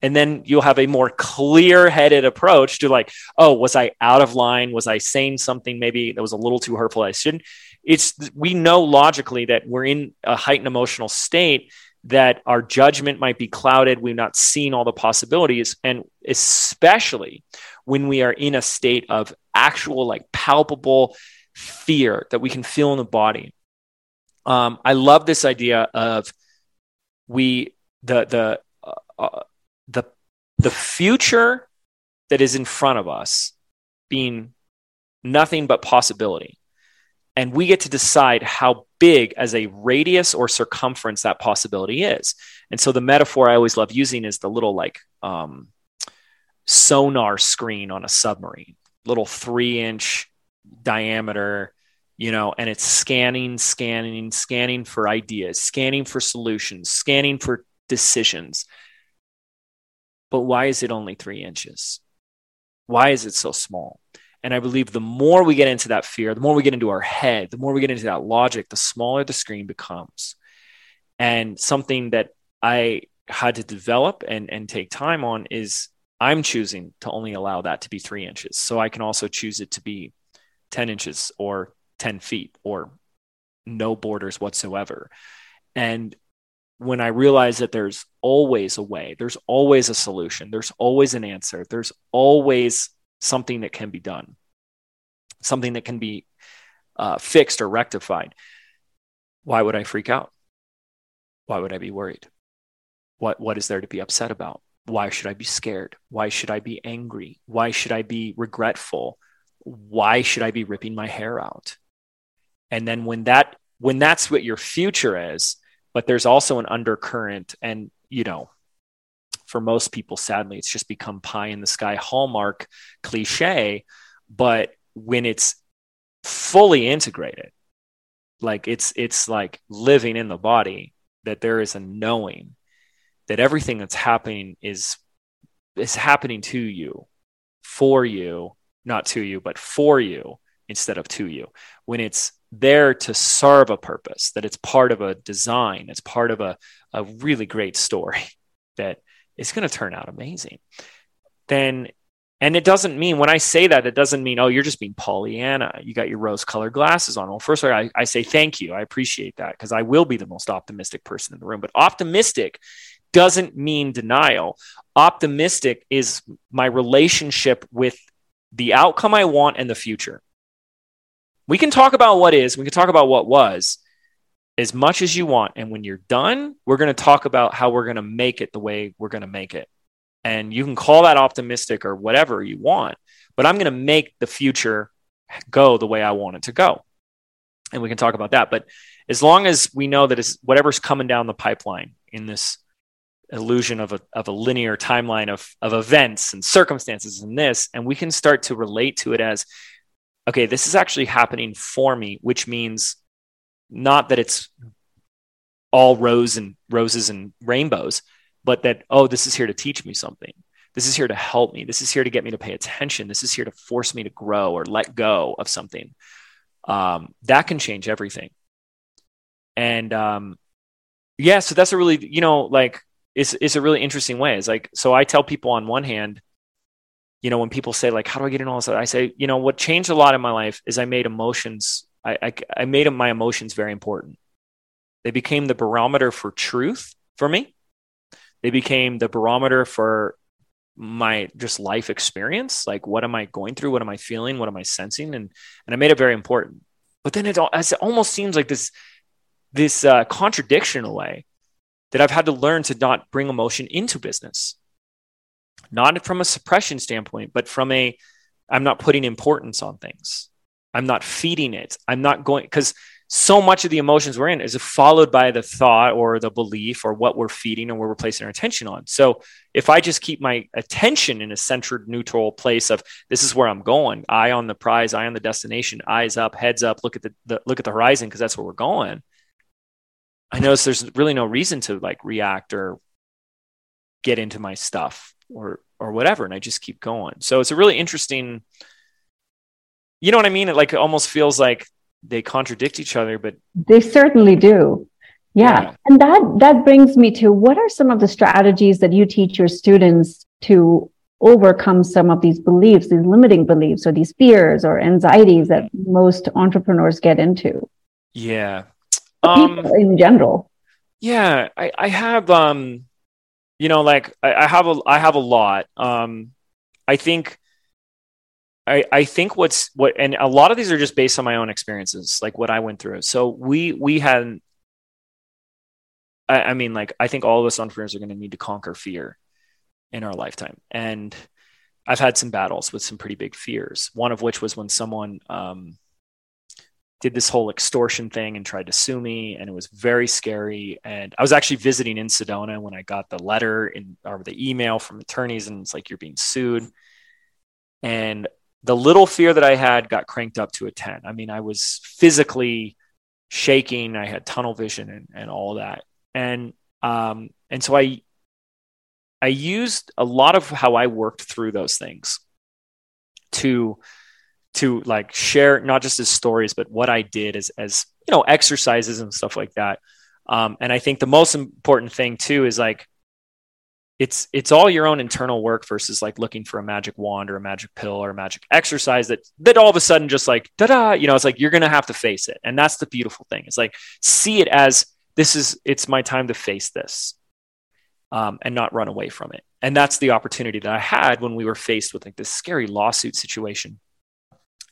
and then you'll have a more clear-headed approach to like oh was i out of line? Was i saying something maybe that was a little too hurtful i shouldn't? It's we know logically that we're in a heightened emotional state that our judgment might be clouded. We've not seen all the possibilities. And especially when we are in a state of actual like palpable fear that we can feel in the body. Um, i love this idea of we the the uh, uh the the future that is in front of us being nothing but possibility. And we get to decide how big as a radius or circumference that possibility is. And so the metaphor i always love using is the little like um, sonar screen on a submarine little three inch diameter you know and it's scanning scanning scanning for ideas scanning for solutions scanning for decisions but why is it only three inches? Why is it so small? And I believe the more we get into that fear, the more we get into our head, the more we get into that logic, the smaller the screen becomes. And something that I had to develop and, and take time on is I'm choosing to only allow that to be three inches. So I can also choose it to be 10 inches or 10 feet or no borders whatsoever. And when I realize that there's always a way, there's always a solution, there's always an answer, there's always something that can be done, something that can be uh, fixed or rectified, why would I freak out? Why would I be worried? What, what is there to be upset about? Why should I be scared? Why should I be angry? Why should I be regretful? Why should I be ripping my hair out? And then when that when that's what your future is, but there's also an undercurrent and you know for most people sadly it's just become pie in the sky hallmark cliche but when it's fully integrated like it's it's like living in the body that there is a knowing that everything that's happening is is happening to you for you not to you but for you instead of to you. When it's there to serve a purpose, that it's part of a design, it's part of a, a really great story that is going to turn out amazing, then and it doesn't mean when I say that, it doesn't mean, oh, you're just being Pollyanna. You got your rose colored glasses on. Well, first, of I, I say thank you. I appreciate that because I will be the most optimistic person in the room. But optimistic doesn't mean denial. Optimistic is my relationship with the outcome I want and the future we can talk about what is, we can talk about what was as much as you want. And when you're done, we're going to talk about how we're going to make it the way we're going to make it. And you can call that optimistic or whatever you want, but I'm going to make the future go the way I want it to go. And we can talk about that. But as long as we know that it's whatever's coming down the pipeline in this illusion of a, of a linear timeline of, of events and circumstances and this, and we can start to relate to it as okay, this is actually happening for me, which means not that it's all rose and roses and rainbows, but that, oh, this is here to teach me something. This is here to help me. This is here to get me to pay attention. This is here to force me to grow or let go of something. Um, that can change everything. And um, yeah, so that's a really, you know, like it's, it's a really interesting way. It's like, so I tell people on one hand, you know, when people say like, how do I get in all this? I say, you know, what changed a lot in my life is I made emotions. I, I, I made my emotions very important. They became the barometer for truth for me. They became the barometer for my just life experience. Like, what am I going through? What am I feeling? What am I sensing? And, and I made it very important. But then it, it almost seems like this, this uh, contradiction away that I've had to learn to not bring emotion into business not from a suppression standpoint, but from a I'm not putting importance on things. I'm not feeding it. I'm not going because so much of the emotions we're in is followed by the thought or the belief or what we're feeding and where we're placing our attention on. So if I just keep my attention in a centered, neutral place of this is where I'm going, eye on the prize, eye on the destination, eyes up, heads up, look at the, the look at the horizon because that's where we're going. I notice there's really no reason to like react or get into my stuff or or whatever and i just keep going. So it's a really interesting you know what i mean? It like it almost feels like they contradict each other but they certainly do. Yeah. yeah. and that that brings me to what are some of the strategies that you teach your students to overcome some of these beliefs these limiting beliefs or these fears or anxieties that most entrepreneurs get into? Yeah. Um, in general. yeah i i have um you know, like I, I have a I have a lot. Um, I think I, I think what's what and a lot of these are just based on my own experiences, like what I went through. So we we had I, I mean, like I think all of us entrepreneurs are going to need to conquer fear in our lifetime. And I've had some battles with some pretty big fears. One of which was when someone um, did this whole extortion thing and tried to sue me and it was very scary. And i was actually visiting in sedona when i got the letter in or the email from attorneys and it's like you're being sued. And the little fear that i had got cranked up to a 10 i mean i was physically shaking. I had tunnel vision and, and all that. And um and so i i used a lot of how i worked through those things to to like share not just as stories, but what I did as as you know exercises and stuff like that. Um, and I think the most important thing too is like it's it's all your own internal work versus like looking for a magic wand or a magic pill or a magic exercise that that all of a sudden just like da-da you know it's like you're gonna have to face it. And that's the beautiful thing. It's like see it as this is it's my time to face this um, and not run away from it. And that's the opportunity that i had when we were faced with like this scary lawsuit situation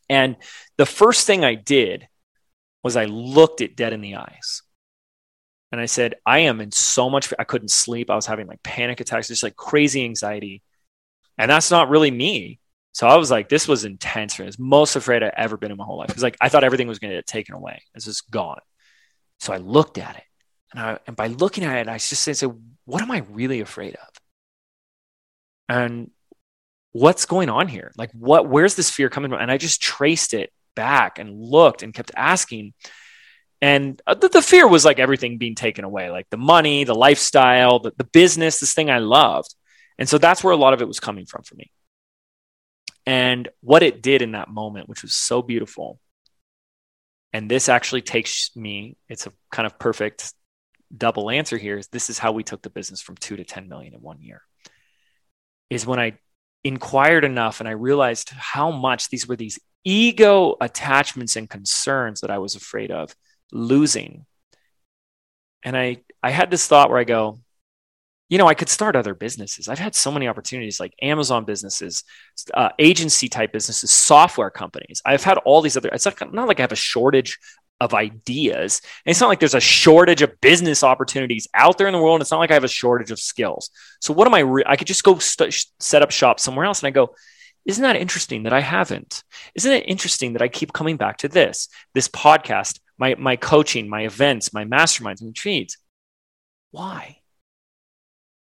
and the first thing i did was i looked it dead in the eyes and I said, I am in so much, I couldn't sleep. I was having like panic attacks, just like crazy anxiety. And that's not really me. So I was like, this was intense me. It's most afraid I've ever been in my whole life. Because like I thought everything was going to get taken away. It's just gone. So I looked at it. And, I, and by looking at it, I just said, what am I really afraid of? And what's going on here? Like what, where's this fear coming from? And I just traced it back and looked and kept asking and uh, the, the, fear was like everything being taken away like the money the lifestyle the, the business this thing i loved and so that's where a lot of it was coming from for me and what it did in that moment which was so beautiful and this actually takes me it's a kind of perfect double answer here is this is how we took the business from 2 to 10 million in one year is when i inquired enough and i realized how much these were these ego attachments and concerns that i was afraid of losing. And I I had this thought where I go, you know, I could start other businesses. I've had so many opportunities like Amazon businesses, uh, agency type businesses, software companies. I've had all these other, it's not, not like I have a shortage of ideas. And it's not like there's a shortage of business opportunities out there in the world. It's not like I have a shortage of skills. So what am I, re- I could just go st- set up shop somewhere else. And I go, isn't that interesting that I haven't? Isn't it interesting that I keep coming back to this, this podcast? my, my coaching, my events, my masterminds and retreats. Why?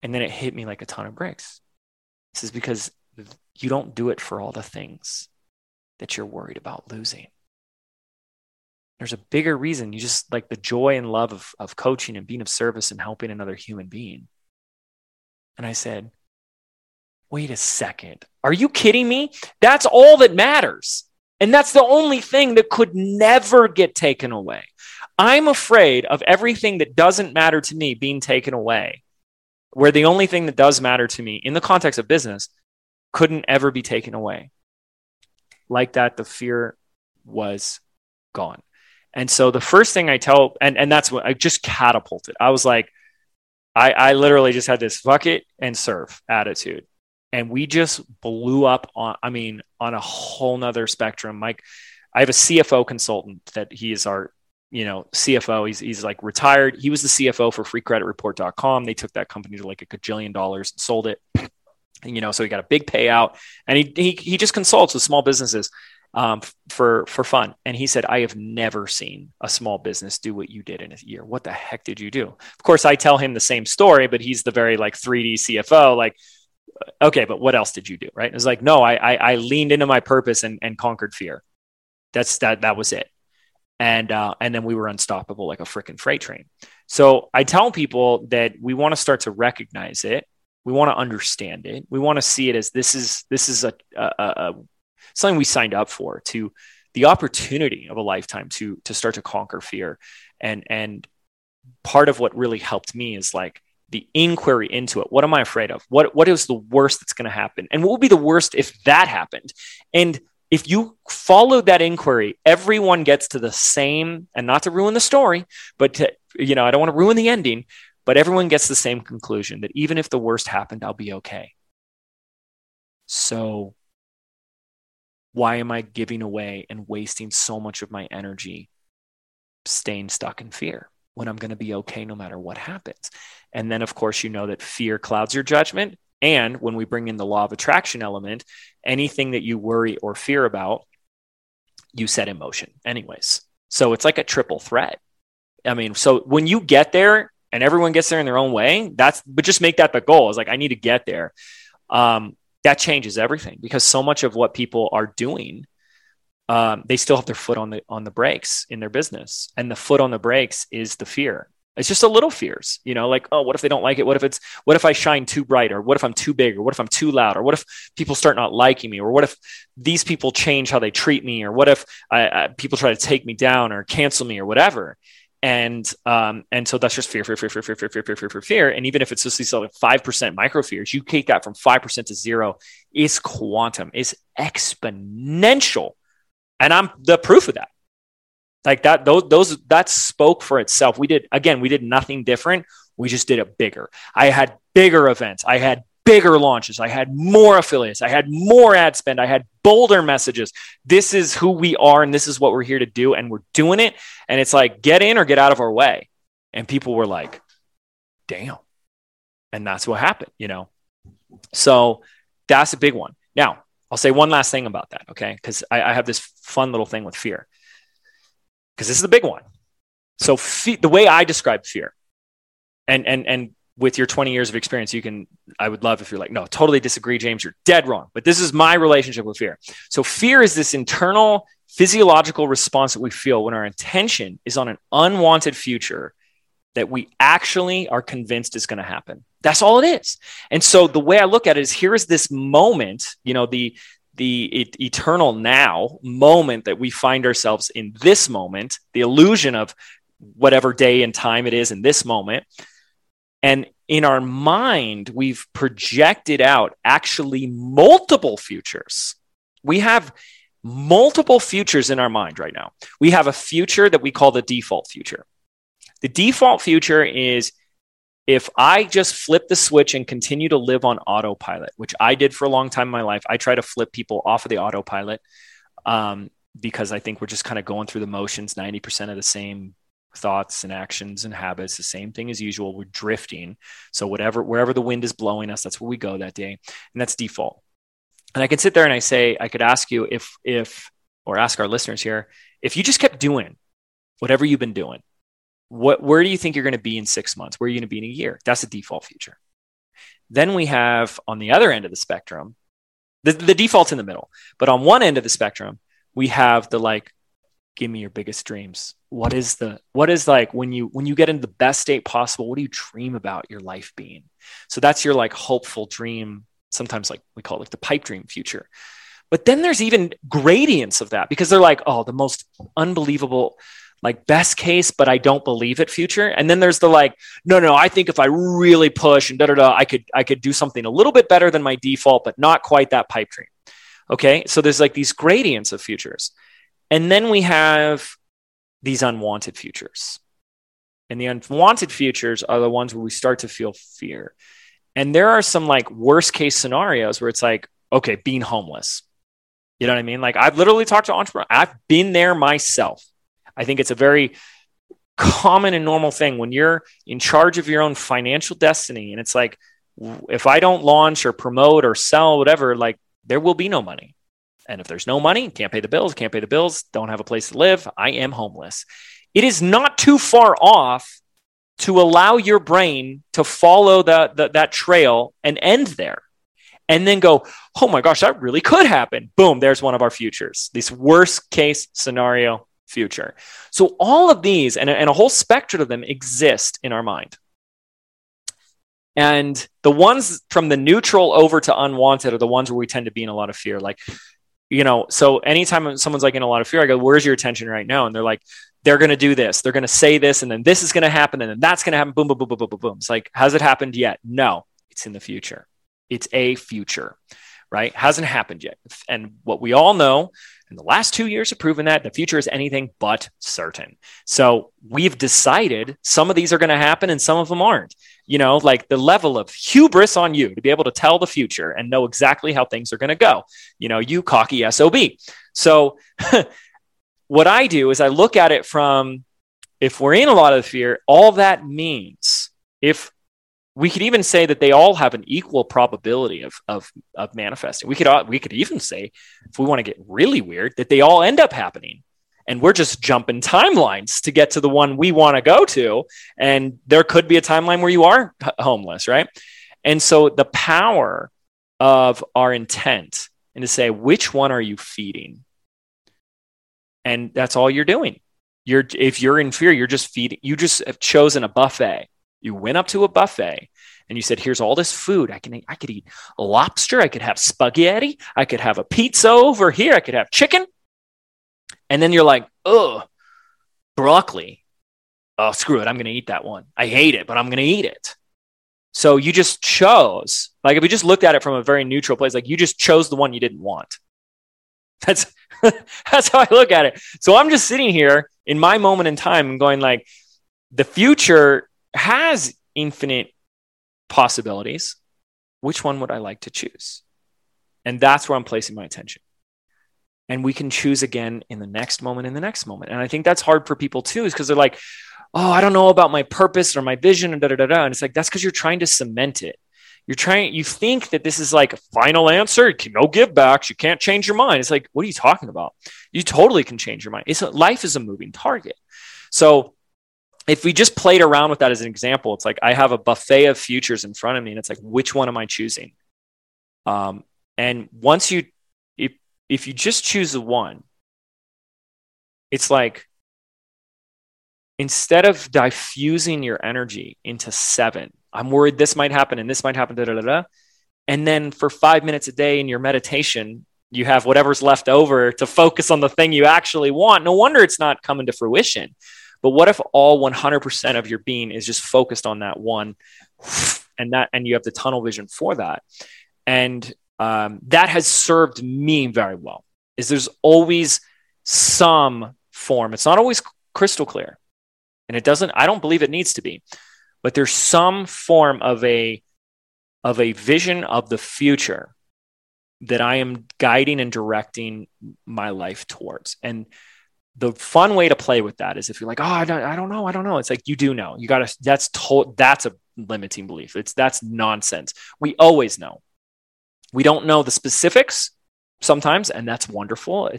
And then it hit me like a ton of bricks. This is because you don't do it for all the things that you're worried about losing. There's a bigger reason. You just like the joy and love of, of coaching and being of service and helping another human being. And I said, wait a second. Are you kidding me? That's all that matters. And that's the only thing that could never get taken away. I'm afraid of everything that doesn't matter to me being taken away, where the only thing that does matter to me in the context of business couldn't ever be taken away. Like that, the fear was gone. And so the first thing I tell, and, and that's what I just catapulted. I was like, I, I literally just had this fuck it and serve attitude. And we just blew up on i mean on a whole nother spectrum. Mike i have a cfo consultant that he is our you know cfo he's, he's like retired. He was the cfo for freecreditreport.com they took that company to like a gajillion dollars and sold it. And, you know so he got a big payout. And he, he, he just consults with small businesses um, for for fun and he said i have never seen a small business do what you did in a year what the heck did you do of course i tell him the same story but he's the very like 3d cfo like okay, but what else did you do? Right. It's like, no, I, I, I leaned into my purpose and, and conquered fear. That's that, that was it. And, uh, and then we were unstoppable like a freaking freight train. So I tell people that we want to start to recognize it. We want to understand it. We want to see it as this is, this is a, a, a something we signed up for to the opportunity of a lifetime to, to start to conquer fear. And, and part of what really helped me is like, the inquiry into it. What am I afraid of? What what is the worst that's going to happen? And what would be the worst if that happened? And if you follow that inquiry, everyone gets to the same, and not to ruin the story, but to, you know, I don't want to ruin the ending, but everyone gets the same conclusion that even if the worst happened, I'll be okay. So why am I giving away and wasting so much of my energy staying stuck in fear? when I'm going to be okay no matter what happens. And then, of course, you know that fear clouds your judgment. And when we bring in the law of attraction element, anything that you worry or fear about, you set in motion, anyways. So it's like a triple threat. I mean, so when you get there and everyone gets there in their own way, that's, but just make that the goal. Is like, I need to get there. Um, that changes everything because so much of what people are doing um, they still have their foot on the on the brakes in their business, and the foot on the brakes is the fear. It's just a little fears, you know, like oh, what if they don't like it? What if it's what if I shine too bright, or what if I'm too big, or what if I'm too loud, or what if people start not liking me, or what if these people change how they treat me, or what if I, I, people try to take me down or cancel me or whatever. And um, and so that's just fear, fear, fear, fear, fear, fear, fear, fear, fear, fear, fear. And even if it's just these like five percent micro fears, you take that from five percent to zero. It's quantum. It's exponential, and I'm the proof of that. Like that, those, those that spoke for itself. We did again. We did nothing different. We just did it bigger. I had bigger events. I had bigger launches. I had more affiliates. I had more ad spend. I had bolder messages. This is who we are and this is what we're here to do. And we're doing it. And it's like, get in or get out of our way. And people were like, damn. And that's what happened, you know? So that's a big one. Now, I'll say one last thing about that, okay? Because I, I, have this fun little thing with fear. Because this is the big one. So fe- the way I describe fear, and and and with your 20 years of experience, you can, I would love if you're like, no, totally disagree, James, you're dead wrong. But this is my relationship with fear. So, fear is this internal physiological response that we feel when our intention is on an unwanted future that we actually are convinced is going to happen. That's all it is. And so, the way I look at it is here is this moment, you know, the, the eternal now moment that we find ourselves in this moment, the illusion of whatever day and time it is in this moment and in our mind, we've projected out actually multiple futures. We have multiple futures in our mind right now. We have a future that we call the default future. The default future is if I just flip the switch and continue to live on autopilot, which I did for a long time in my life, I try to flip people off of the autopilot um, because I think we're just kind of going through the motions, 90% of the same thoughts and actions and habits the same thing as usual. We're drifting. So whatever wherever the wind is blowing us that's where we go that day and that's default. And i can sit there and i say i could ask you if if or ask our listeners here if you just kept doing whatever you've been doing what where do you think you're going to be in six months? Where are you going to be in a year? That's the default future. Then we have on the other end of the spectrum the, the default's in the middle. But on one end of the spectrum we have the like give me your biggest dreams? What is the what is like when you when you get into the best state possible what do you dream about your life being? So that's your like hopeful dream sometimes like we call it like the pipe dream future. But then there's even gradients of that because they're like oh the most unbelievable like best case but i don't believe it future. And then there's the like no no i think if i really push and da da da i could i could do something a little bit better than my default but not quite that pipe dream. Okay? So there's like these gradients of futures and then we have these unwanted futures. And the unwanted futures are the ones where we start to feel fear. And there are some like worst case scenarios where it's like, okay, being homeless. You know what I mean? Like I've literally talked to entrepreneurs. I've been there myself. I think it's a very common and normal thing when you're in charge of your own financial destiny. And it's like, if I don't launch or promote or sell, whatever, like there will be no money. And if there's no money, can't pay the bills, can't pay the bills, don't have a place to live, I am homeless. It is not too far off to allow your brain to follow the, the, that trail and end there. And then go, oh my gosh, that really could happen. Boom, there's one of our futures, this worst case scenario future. So all of these and, and a whole spectrum of them exist in our mind. And the ones from the neutral over to unwanted are the ones where we tend to be in a lot of fear. Like you know, so anytime someone's like in a lot of fear, I go, where's your attention right now? And they're like, they're going to do this. They're going to say this, and then this is going to happen, and then that's going to happen. Boom, boom, boom, boom, boom, boom, boom. It's like, has it happened yet? No, it's in the future. It's a future, right? Hasn't happened yet. And what we all know, and the last two years have proven that the future is anything but certain. So we've decided some of these are going to happen and some of them aren't you know, like the level of hubris on you to be able to tell the future and know exactly how things are going to go. You know, you cocky SOB. So, what I do is I look at it from if we're in a lot of fear, all that means if we could even say that they all have an equal probability of, of, of manifesting. We could, uh, we could even say, if we want to get really weird, that they all end up happening. And we're just jumping timelines to get to the one we want to go to and there could be a timeline where you are homeless right? And so the power of our intent and to say which one are you feeding? And that's all you're doing. You're if you're in fear you're just feeding you just have chosen a buffet you went up to a buffet and you said, "Here's all this food. I can I could eat lobster. I could have spaghetti. I could have a pizza over here. I could have chicken and then you're like, oh, broccoli. oh, screw it. I'm going to eat that one. I hate it, but I'm going to eat it. So you just chose, like if we just looked at it from a very neutral place, like you just chose the one you didn't want. That's that's how I look at it. So I'm just sitting here in my moment in time and going like the future has infinite possibilities. Which one would I like to choose? And that's where I'm placing my attention. And we can choose again in the next moment, in the next moment. And I think that's hard for people too, is because they're like, oh, I don't know about my purpose or my vision and da da da da. And it's like, that's because you're trying to cement it. You're trying, you think that this is like a final answer, no give backs, you can't change your mind. It's like, what are you talking about? You totally can change your mind. It's a, life is a moving target. So if we just played around with that as an example, it's like I have a buffet of futures in front of me, and it's like, which one am I choosing? Um, and once you, if if you just choose the one, it's like instead of diffusing your energy into seven, I'm worried this might happen and this might happen, da, da, da, da. And then for five minutes a day in your meditation, you have whatever's left over to focus on the thing you actually want. No wonder it's not coming to fruition. But what if all 100% of your being is just focused on that one and that, and you have the tunnel vision for that. And um, that has served me very well is there's always some form. It's not always crystal clear and it doesn't i don't believe it needs to be but there's some form of a of a vision of the future that i am guiding and directing my life towards and the fun way to play with that is if you're like oh i don't, I don't know i don't know. It's like you do know. You gotta that's to, that's a limiting belief. It's that's nonsense. We always know. We don't know the specifics sometimes and that's wonderful.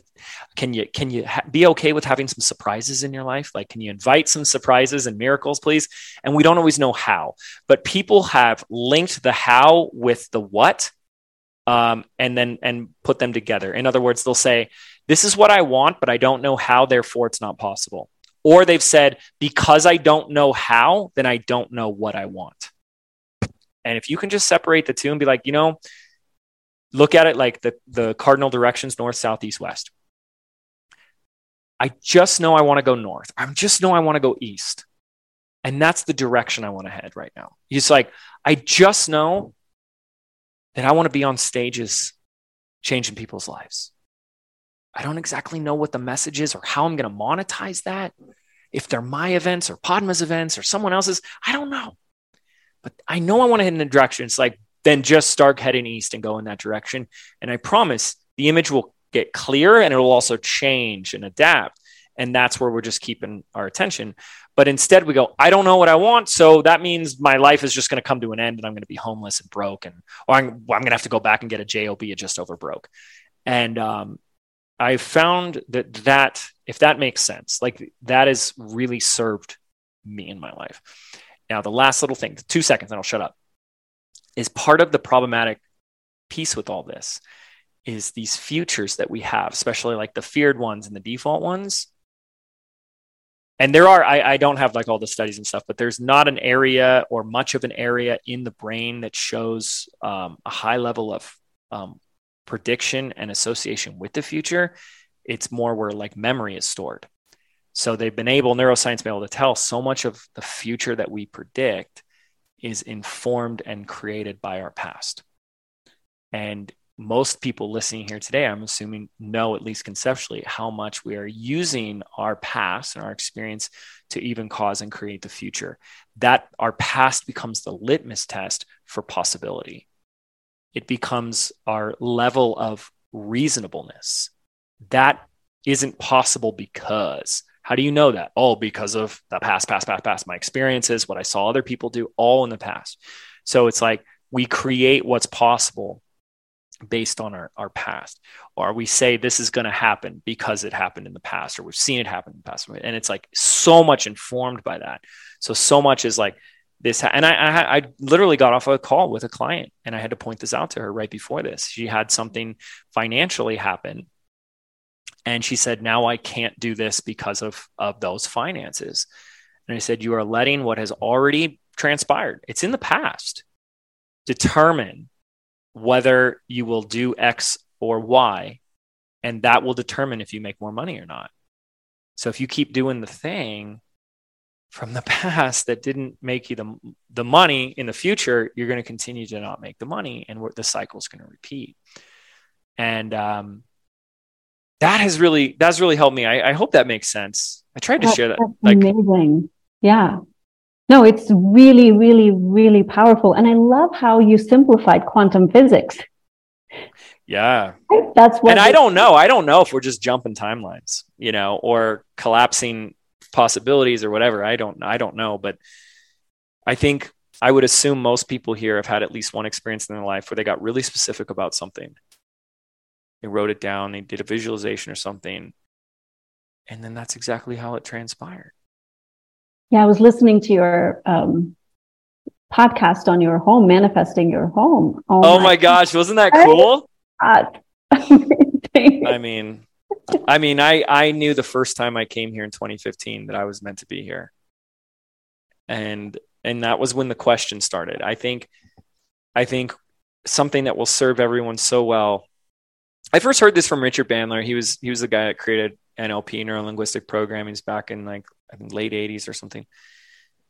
Can you can you ha- be okay with having some surprises in your life? Like can you invite some surprises and miracles please? And we don't always know how but people have linked the how with the what um, and then and put them together in other words they'll say this is what i want but i don't know how therefore it's not possible or they've said because i don't know how then i don't know what i want and if you can just separate the two and be like you know look at it like the, the cardinal directions north, south, east, west. I just know I want to go north. I just know I want to go east. And that's the direction I want to head right now. It's like, I just know that I want to be on stages changing people's lives. I don't exactly know what the message is or how I'm going to monetize that. If they're my events or Padma's events or someone else's, I don't know. But I know I want to head in a direction. It's like then just start heading east and go in that direction. And I promise the image will get clear and it will also change and adapt. And that's where we're just keeping our attention. But instead, we go, I don't know what I want. So that means my life is just going to come to an end and I'm going to be homeless and broke. And, or I'm, I'm going to have to go back and get a JOB just over broke. And um, I found that that, if that makes sense, like that has really served me in my life. Now, the last little thing, two seconds, and I'll shut up is part of the problematic piece with all this is these futures that we have, especially like the feared ones and the default ones. And there are, I, I don't have like all the studies and stuff, but there's not an area or much of an area in the brain that shows um, a high level of um, prediction and association with the future. It's more where like memory is stored. So they've been able, neuroscience been able to tell so much of the future that we predict is informed and created by our past. And most people listening here today, I'm assuming, know at least conceptually how much we are using our past and our experience to even cause and create the future. That our past becomes the litmus test for possibility. It becomes our level of reasonableness. That isn't possible because how do you know that? Oh, because of the past, past, past, past, my experiences, what I saw other people do, all in the past. So it's like we create what's possible based on our, our past. Or we say this is going to happen because it happened in the past, or we've seen it happen in the past. And it's like so much informed by that. So, so much is like this. And I, I, I literally got off a call with a client and I had to point this out to her right before this. She had something financially happen and she said, Now I can't do this because of, of those finances. And I said, You are letting what has already transpired, it's in the past, determine whether you will do X or Y. And that will determine if you make more money or not. So if you keep doing the thing, from the past that didn't make you the, the money in the future, you're going to continue to not make the money and the cycle is going to repeat. And um, that has really, that's really helped me. I, I hope that makes sense. I tried to That- share that. Like, amazing. Yeah. No, it's really, really, really powerful. And I love how you simplified quantum physics. yeah. That's what and I don't know. I don't know if we're just jumping timelines, you know, or collapsing possibilities or whatever. I don't. I don't know. But I think I would assume most people here have had at least one experience in their life where they got really specific about something. They wrote it down. They did a visualization or something, and then that's exactly how it transpired. Yeah, I was listening to your um, podcast on your home, manifesting your home. Oh, my gosh, wasn't that cool? I mean, I mean, I I knew the first time I came here in 2015 that I was meant to be here, and and that was when the question started. I think, I think something that will serve everyone so well. I first heard this from Richard Bandler. He was he was the guy that created NLP, neuro linguistic programming. He's back in like I think late 80s or something.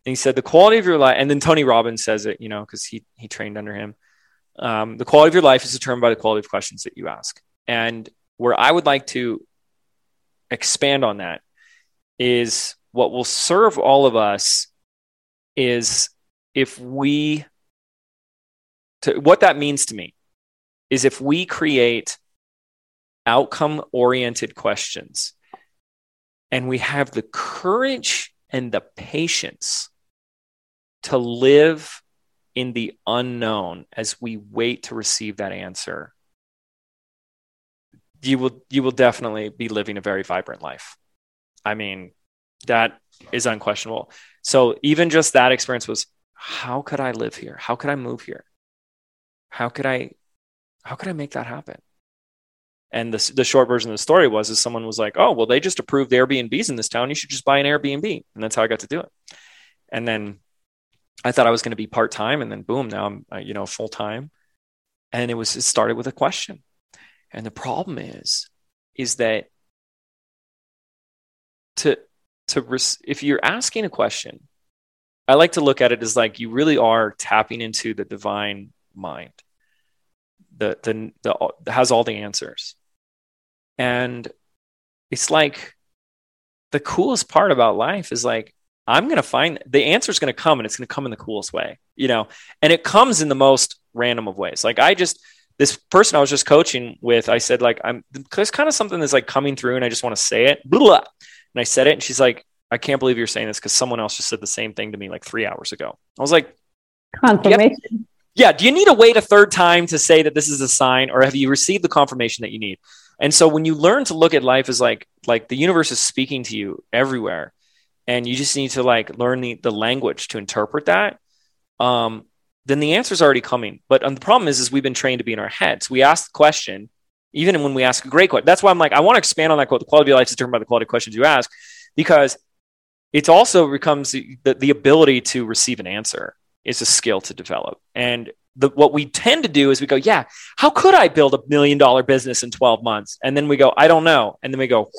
And he said the quality of your life, and then Tony Robbins says it, you know, because he he trained under him. Um, the quality of your life is determined by the quality of questions that you ask. And where I would like to expand on that is what will serve all of us is if we to what that means to me is if we create outcome oriented questions and we have the courage and the patience to live in the unknown as we wait to receive that answer. You will you will definitely be living a very vibrant life. I mean that is unquestionable. So even just that experience was how could i live here? How could i move here? How could i how could i make that happen and the, the short version of the story was is someone was like oh well they just approved airbnbs in this town. You should just buy an airbnb. And that's how i got to do it. And then i thought i was going to be part-time and then boom now i'm uh, you know full-time. And it was it started with a question. And the problem is, is that to to res- if you're asking a question, I like to look at it as like you really are tapping into the divine mind, the the the has all the answers, and it's like the coolest part about life is like I'm gonna find the answer is gonna come and it's gonna come in the coolest way, you know, and it comes in the most random of ways. Like I just this person I was just coaching with, I said like I'm there's kind of something that's like coming through and I just want to say it. Blah, blah. And I said it and she's like, I can't believe you're saying this because someone else just said the same thing to me like three hours ago. I was like, Confirmation. yeah, do you need to wait a third time to say that this is a sign or have you received the confirmation that you need? And so when you learn to look at life as like like the universe is speaking to you everywhere and you just need to like learn the, the language to interpret that um, then the answer is already coming. But um, the problem is, is we've been trained to be in our heads. We ask the question, even when we ask a great question. That's why I'm like, I want to expand on that quote. The quality of life is determined by the quality of questions you ask, because it also becomes the, the, the ability to receive an answer is a skill to develop. And the, what we tend to do is we go, yeah, how could I build a million dollar business in 12 months? And then we go, I don't know. And then we go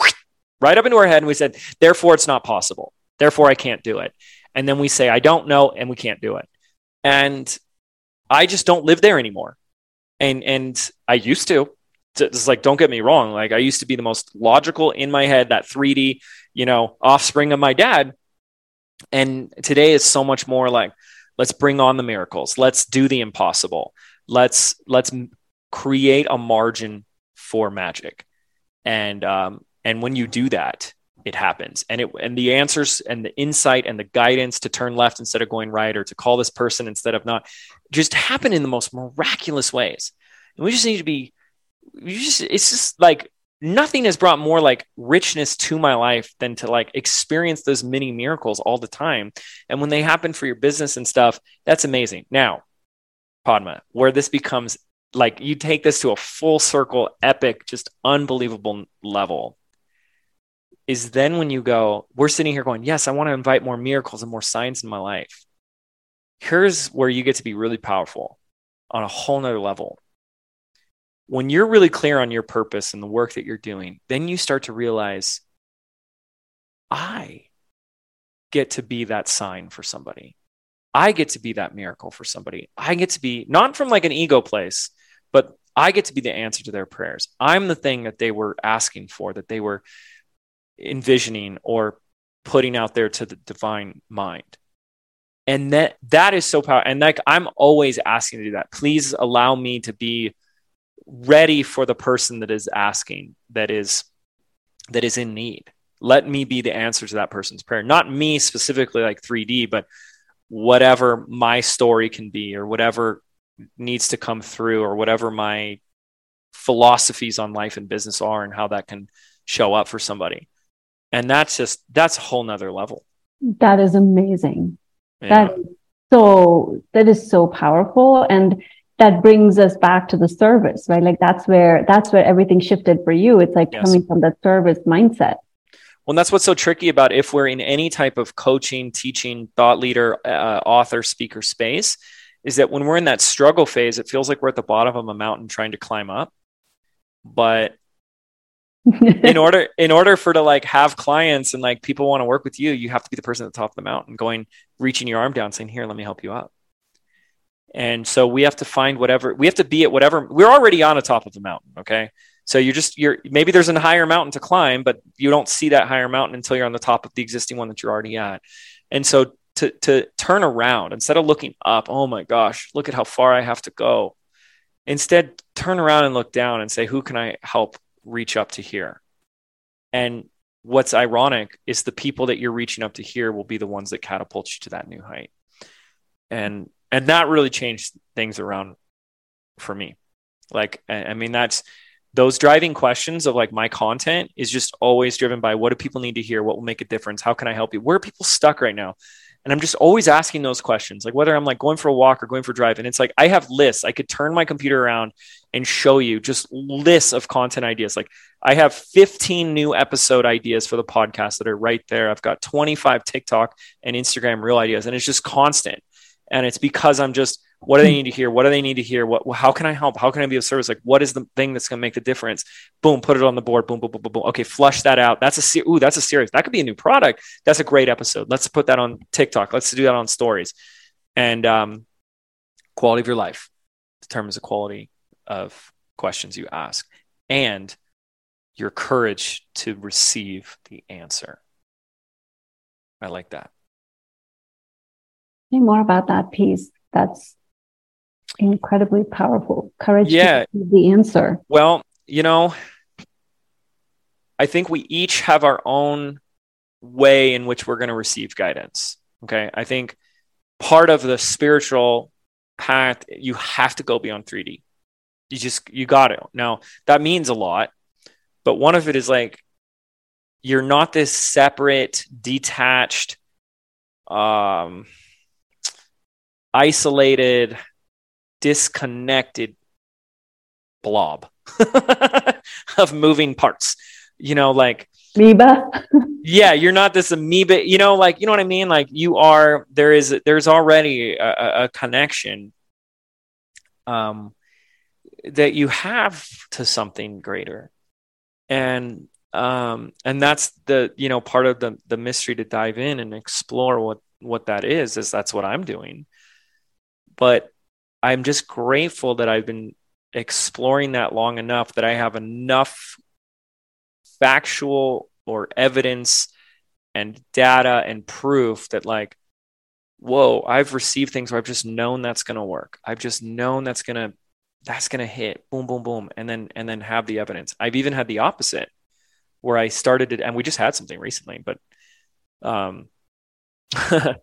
right up into our head and we said, therefore it's not possible. Therefore I can't do it. And then we say, I don't know, and we can't do it and I just don't live there anymore. And and I used to. It's like don't get me wrong. Like I used to be the most logical in my head, that 3D, you know, offspring of my dad. And today is so much more like let's bring on the miracles. Let's do the impossible. Let's let's create a margin for magic. And um and when you do that, it happens and it and the answers and the insight and the guidance to turn left instead of going right or to call this person instead of not just happen in the most miraculous ways and we just need to be you just it's just like nothing has brought more like richness to my life than to like experience those mini miracles all the time and when they happen for your business and stuff that's amazing now padma where this becomes like you take this to a full circle epic just unbelievable level is then when you go, we're sitting here going, yes, I want to invite more miracles and more signs in my life. Here's where you get to be really powerful on a whole nother level. When you're really clear on your purpose and the work that you're doing, then you start to realize, I get to be that sign for somebody. I get to be that miracle for somebody. I get to be not from like an ego place, but I get to be the answer to their prayers. I'm the thing that they were asking for, that they were envisioning or putting out there to the divine mind. And that that is so powerful. And like I'm always asking to do that. Please allow me to be ready for the person that is asking, that is that is in need. Let me be the answer to that person's prayer. Not me specifically like 3D, but whatever my story can be or whatever needs to come through or whatever my philosophies on life and business are and how that can show up for somebody and that's just that's a whole nother level that is amazing yeah. that is so that is so powerful and that brings us back to the service right like that's where that's where everything shifted for you it's like yes. coming from that service mindset well, that's what's so tricky about if we're in any type of coaching, teaching, thought leader, uh, author, speaker space, is that when we're in that struggle phase, it feels like we're at the bottom of a mountain trying to climb up. But in order in order for to like have clients and like people want to work with you, you have to be the person at the top of the mountain, going reaching your arm down, saying, "Here, let me help you up." And so we have to find whatever we have to be at whatever we're already on the top of the mountain. Okay, so you're just you're maybe there's a higher mountain to climb, but you don't see that higher mountain until you're on the top of the existing one that you're already at. And so to to turn around instead of looking up oh my gosh look at how far i have to go instead turn around and look down and say who can i help reach up to here and what's ironic is the people that you're reaching up to here will be the ones that catapult you to that new height and and that really changed things around for me like i mean that's those driving questions of like my content is just always driven by what do people need to hear what will make a difference how can i help you where are people stuck right now and I'm just always asking those questions, like whether I'm like going for a walk or going for a drive. And it's like I have lists. I could turn my computer around and show you just lists of content ideas. Like I have 15 new episode ideas for the podcast that are right there. I've got 25 TikTok and Instagram reel ideas, and it's just constant. And it's because I'm just what do they need to hear? What do they need to hear? What, how can I help? How can I be of service? Like, what is the thing that's going to make the difference? Boom, put it on the board. Boom, boom, boom, boom, boom. Okay, flush that out. That's a ooh, that's a serious. That could be a new product. That's a great episode. Let's put that on TikTok. Let's do that on stories. And um, quality of your life determines the quality of questions you ask and your courage to receive the answer. I like that. Say more about that piece. That's incredibly powerful. Courage yeah. the answer. Well, you know, I think we each have our own way in which we're going to receive guidance. Okay. I think part of the spiritual path, you have to go beyond 3D. You just, you got it. Now, that means a lot, but one of it is like, you're not this separate, detached, um, isolated disconnected blob of moving parts. You know, like amoeba. yeah, you're not this amoeba. You know, like you know what I mean. Like you are. There is. There's already a, a connection. Um, that you have to something greater, and um, and that's the you know part of the the mystery to dive in and explore what what that is. Is that's what I'm doing, but I'm just grateful that I've been exploring that long enough that I have enough factual or evidence and data and proof that like whoa i've received things where i've just known that's going to work. I've just known that's going to that's going to hit. Boom boom boom. And then and then have the evidence. I've even had the opposite where i started it and we just had something recently but um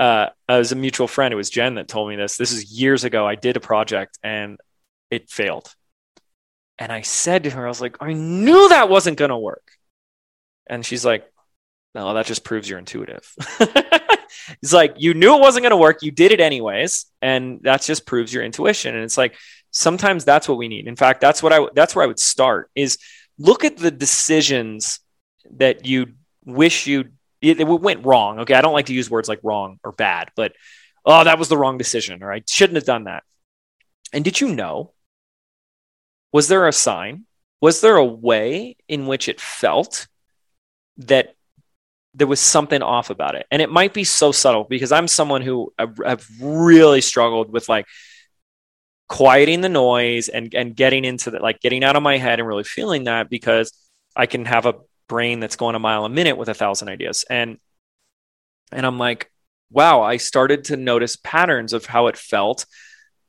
uh, as a mutual friend, it was Jen that told me this. This is years ago. I did a project and it failed. And I said to her, I was like, I knew that wasn't going to work. And she's like, no, that just proves you're intuitive. it's like, you knew it wasn't going to work. You did it anyways. And that just proves your intuition. And it's like, sometimes that's what we need. In fact, that's what I, that's where I would start is look at the decisions that you wish you it, it went wrong. Okay. I don't like to use words like wrong or bad, but oh, that was the wrong decision, or I shouldn't have done that. And did you know? Was there a sign? Was there a way in which it felt that there was something off about it. And it might be so subtle because I'm someone who have really struggled with like quieting the noise and and getting into the like getting out of my head and really feeling that because I can have a brain that's going a mile a minute with a thousand ideas. And and I'm like, wow, I started to notice patterns of how it felt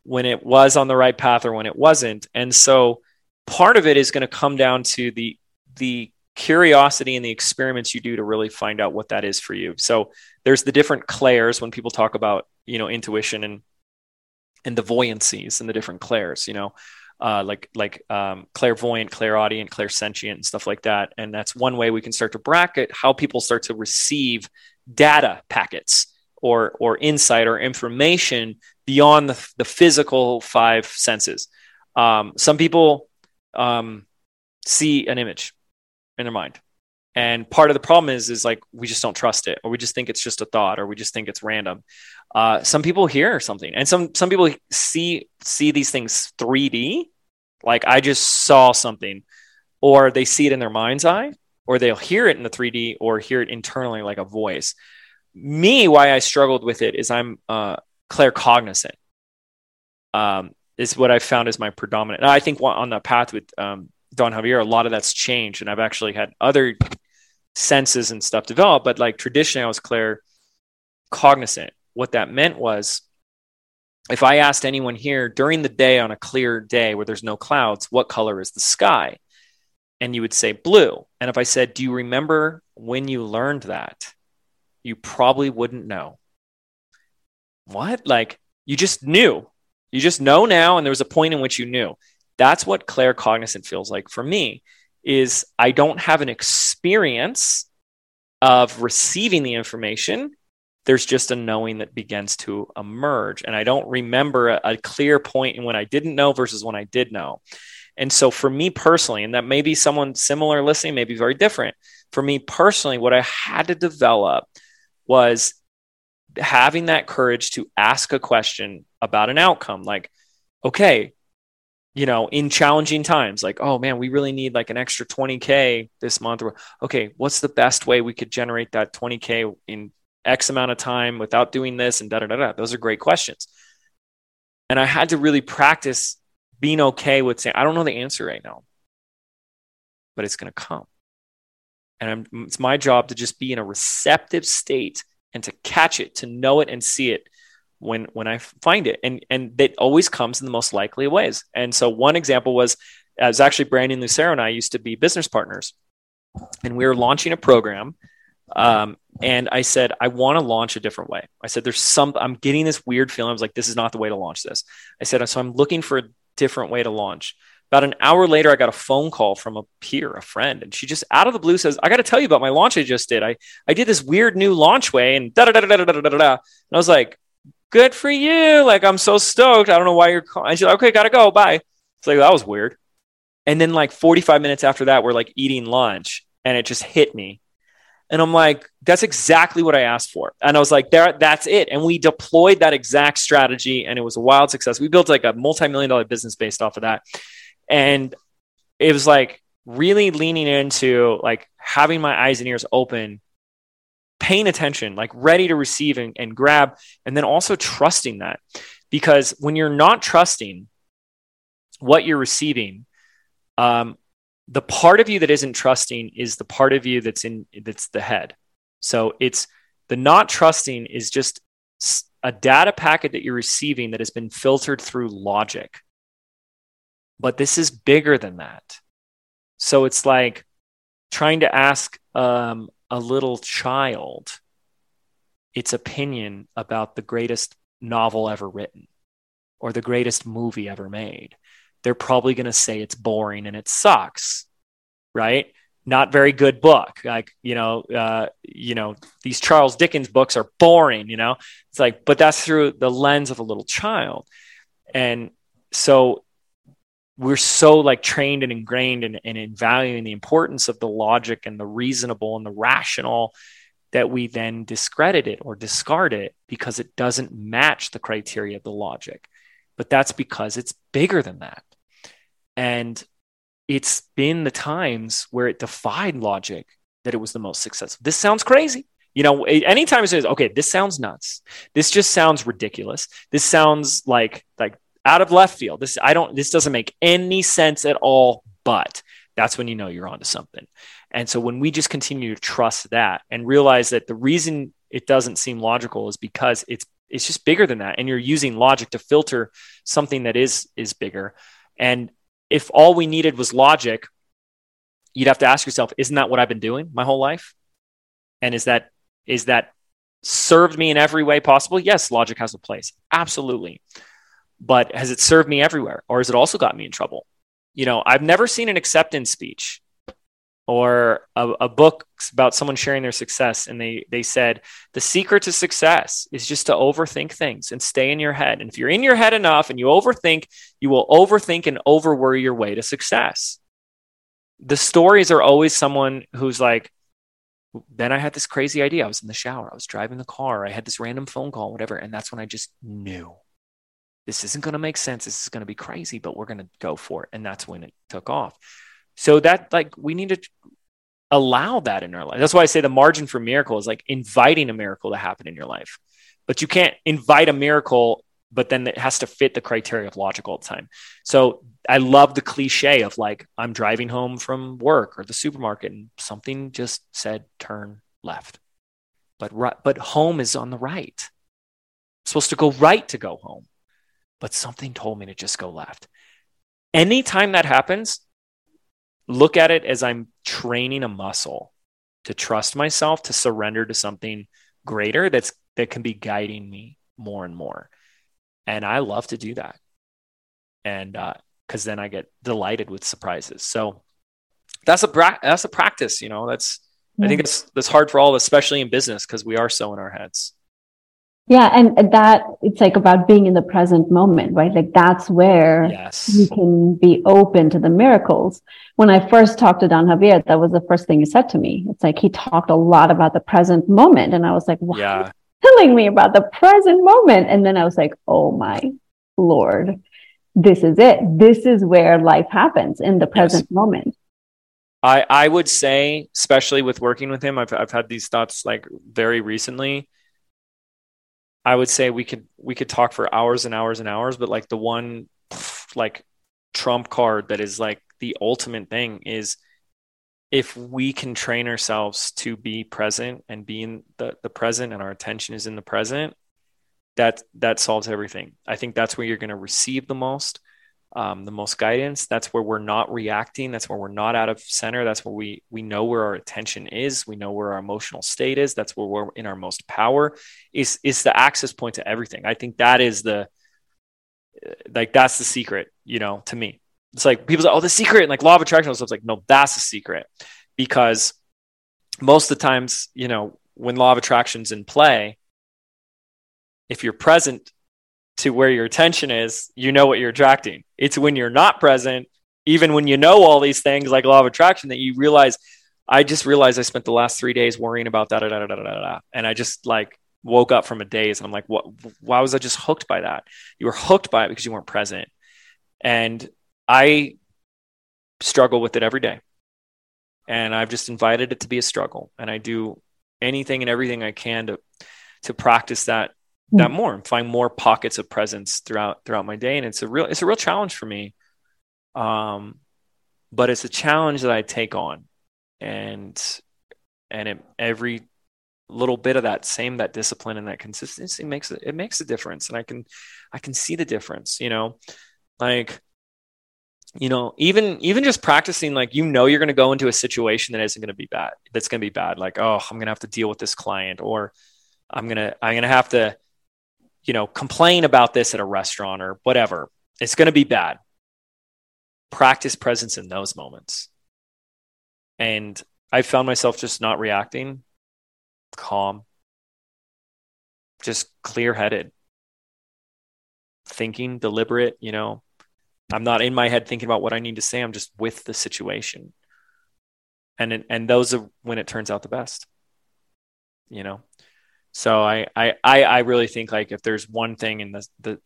when it was on the right path or when it wasn't. And so part of it is going to come down to the the curiosity and the experiments you do to really find out what that is for you. So there's the different clairs when people talk about, you know, intuition and and the voyancies and the different clairs, you know, uh, like like um, clairvoyant, clairaudient, clairsentient, and stuff like that. And that's one way we can start to bracket how people start to receive data packets or or insight or information beyond the, the physical five senses. Um, some people um, see an image in their mind. And part of the problem is, is like we just don't trust it, or we just think it's just a thought, or we just think it's random. Uh, some people hear something, and some some people see see these things 3D, like I just saw something, or they see it in their mind's eye, or they'll hear it in the 3D, or hear it internally like a voice. Me, why I struggled with it is I'm uh, claircognizant. Um, is what I found is my predominant. I think on the path with um, Don Javier, a lot of that's changed, and I've actually had other senses and stuff develop. But like traditionally, I was clair cognizant. What that meant was, if I asked anyone here during the day on a clear day where there's no clouds, what color is the sky? And you would say blue. And if I said, Do you remember when you learned that? You probably wouldn't know. What? Like, you just knew. You just know now, and there was a point in which you knew. That's what claircognizant feels like for me is I don't have an experience of receiving the information. There's just a knowing that begins to emerge. And I don't remember a, a clear point in when I didn't know versus when I did know. And so for me personally, and that may be someone similar listening, may be very different. For me personally, what I had to develop was having that courage to ask a question about an outcome like, okay, you know, in challenging times, like, oh man, we really need like an extra 20K this month. Okay, what's the best way we could generate that 20K in X amount of time without doing this and da da da? Those are great questions. And I had to really practice being okay with saying, I don't know the answer right now, but it's going to come. And I'm, it's my job to just be in a receptive state and to catch it, to know it and see it when when I find it, and and that always comes in the most likely ways. And so one example was, as actually Brandon Lucero and I used to be business partners, and we were launching a program. Um, and I said, I want to launch a different way. I said, there's some, I'm getting this weird feeling. I was like, this is not the way to launch this. I said, so I'm looking for a different way to launch. About an hour later, I got a phone call from a peer, a friend, and she just out of the blue says, I got to tell you about my launch I just did. I, I did this weird new launch way and da da da da da da da da. And I was like, good for you. Like, I'm so stoked. I don't know why you're calling. she's like, okay, gotta go. Bye. It's like, that was weird. And then, like, 45 minutes after that, we're like eating lunch and it just hit me. And I'm like, that's exactly what I asked for. And I was like, there, that's it. And we deployed that exact strategy and it was a wild success. We built like a multi million dollar business based off of that. And it was like really leaning into like having my eyes and ears open paying attention, like ready to receive and, and grab, and then also trusting that. Because when you're not trusting what you're receiving, um, the part of you that isn't trusting is the part of you that's in that's the head. So it's the not trusting is just a data packet that you're receiving that has been filtered through logic. But this is bigger than that. So it's like trying to ask um, a little child its opinion about the greatest novel ever written or the greatest movie ever made. They're probably going to say it's boring and it sucks, right? Not very good book. Like, you know, uh, you know, these Charles Dickens books are boring, you know? It's like, but that's through the lens of a little child. And so we're so like trained and ingrained in, in, in valuing the importance of the logic and the reasonable and the rational that we then discredit it or discard it because it doesn't match the criteria of the logic. But that's because it's bigger than that. And it's been the times where it defied logic that it was the most successful. This sounds crazy. You know, anytime it says, okay, this sounds nuts. This just sounds ridiculous. This sounds like like out of left field. This I don't this doesn't make any sense at all, but that's when you know you're onto something. And so when we just continue to trust that and realize that the reason it doesn't seem logical is because it's it's just bigger than that and you're using logic to filter something that is is bigger. And if all we needed was logic, you'd have to ask yourself, isn't that what I've been doing my whole life? And is that is that served me in every way possible? Yes, logic has a place. Absolutely. But has it served me everywhere or has it also got me in trouble? You know, I've never seen an acceptance speech or a, a, book about someone sharing their success and they they said the secret to success is just to overthink things and stay in your head and if you're in your head enough and you overthink you will overthink and overworry your way to success the stories are always someone who's like then I had this crazy idea. I was in the shower, I was driving the car, I had this random phone call, whatever. And that's when I just knew this isn't going to make sense. This is going to be crazy, but we're going to go for it. And that's when it took off. So that, like, we need to allow that in our life. That's why I say the margin for miracle is like inviting a miracle to happen in your life. But you can't invite a miracle but then it has to fit the criteria of logic all the time. So I love the cliche of like, I'm driving home from work or the supermarket and something just said turn left. But right, but home is on the right. I'm supposed to go right to go home. But something told me to just go left. Anytime that happens, look at it as I'm training a muscle to trust myself, to surrender to something greater that's that can be guiding me more and more and I love to do that. And because uh, then I get delighted with surprises. So that's a pra- that's a practice. You know, that's yeah. I think it's that's hard for all especially in business, because we are so in our heads. Yeah, and that it's like about being in the present moment, right? Like that's where yes. you can be open to the miracles. When I first talked to Don Javier, that was the first thing he said to me. It's like he talked a lot about the present moment, and I was like, "Wow, yeah telling me about the present moment. And then I was like, oh my Lord, this is it. This is where life happens in the present yes. moment. I, I would say, especially with working with him, I've, I've had these thoughts like very recently. I would say we could we could talk for hours and hours and hours, but like the one like trump card that is like the ultimate thing is if we can train ourselves to be present and be in the, the present and our attention is in the present, that that solves everything. I think that's where you're going to receive the most, um, the most guidance. That's where we're not reacting. That's where we're not out of center. That's where we we know where our attention is. We know where our emotional state is. That's where we're in our most power. Is is the access point to everything. I think that is the like that's the secret. You know, to me. It's like people say, oh, the secret and like law of attraction. So it's like, no, that's the secret. Because most of the times, you know, when law of attraction's in play, if you're present to where your attention is, you know what you're attracting. It's when you're not present, even when you know all these things like law of attraction, that you realize, I just realized I spent the last three days worrying about that, da, da, da, da, da, and I just like woke up from a daze and I'm like, what? Why was I just hooked by that? You were hooked by it because you weren't present. And I struggle with it every day. And I've just invited it to be a struggle. And I do anything and everything I can to to practice that. That more and find more pockets of presence throughout throughout my day. And it's a real it's a real challenge for me. Um but it's a challenge that I take on. And and it, every little bit of that same that discipline and that consistency makes it it makes a difference and i can i can see the difference you know like you know even even just practicing like you know you're going to go into a situation that isn't going to be bad that's going to be bad like oh i'm going to have to deal with this client or i'm going to i'm going to have to you know complain about this at a restaurant or whatever it's going to be bad practice presence in those moments and i found myself just not reacting calm just clear headed thinking deliberate you know I'm not in my head thinking about what I need to say. I'm just with the situation. And and those are when it turns out the best. You know. So I I I, I really think like if there's one thing in the the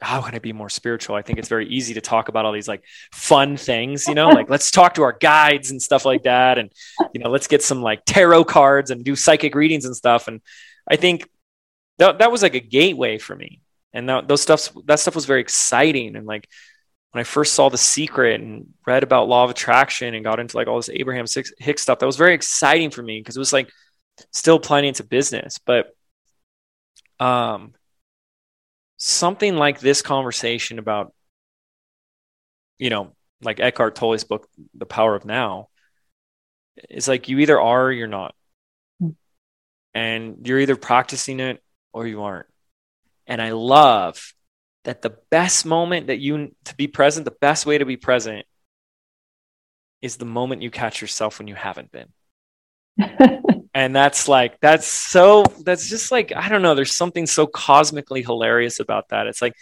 how can I be more spiritual? I think it's very easy to talk about all these like fun things, you know, like let's talk to our guides and stuff like that. And, you know, let's get some like tarot cards and do psychic readings and stuff. And I think that, that was like a gateway for me. And that, those stuff, that stuff was very exciting. And like when I first saw The Secret and read about law of attraction and got into like all this Abraham Hicks stuff, that was very exciting for me because it was like still planning to business. But, um, something like this conversation about, you know, like Eckhart Tolle's book, The Power of Now, is like you either are or you're not. Hmm. And you're either practicing it or you aren't. And I love that the best moment that you to be present, the best way to be present is the moment you catch yourself when you haven't been. and that's like that's so that's just like i don't know there's something so cosmically hilarious about that it's like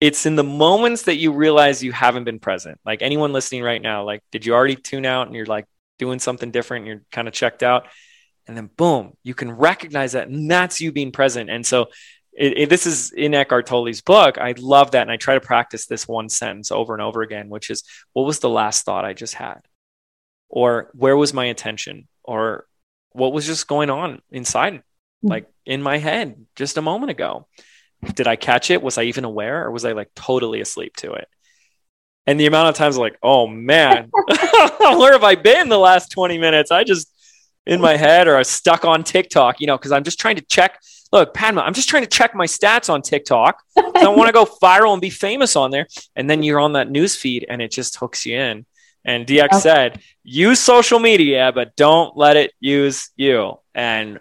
it's in the moments that you realize you haven't been present like anyone listening right now like did you already tune out and you're like doing something different you're kind of checked out and then boom you can recognize that and that's you being present and so it, it, this is in Eckhart Tolle's book. I love that. And I try to practice this one sentence over and over again, which is, what was the last thought I just had? Or where was my attention? Or what was just going on inside, hmm. like in my head just a moment ago. Did I catch it? Was I even aware or was I like totally asleep to it? And the amount of times like, oh man, where have I been the last 20 minutes? I just in my head or I stuck on TikTok, you know, because I'm just trying to check. Look, Padma, I'm just trying to check my stats on TikTok. I want to go viral and be famous on there. And then you're on that news feed and it just hooks you in. And DX okay. said, use social media, but don't let it use you. And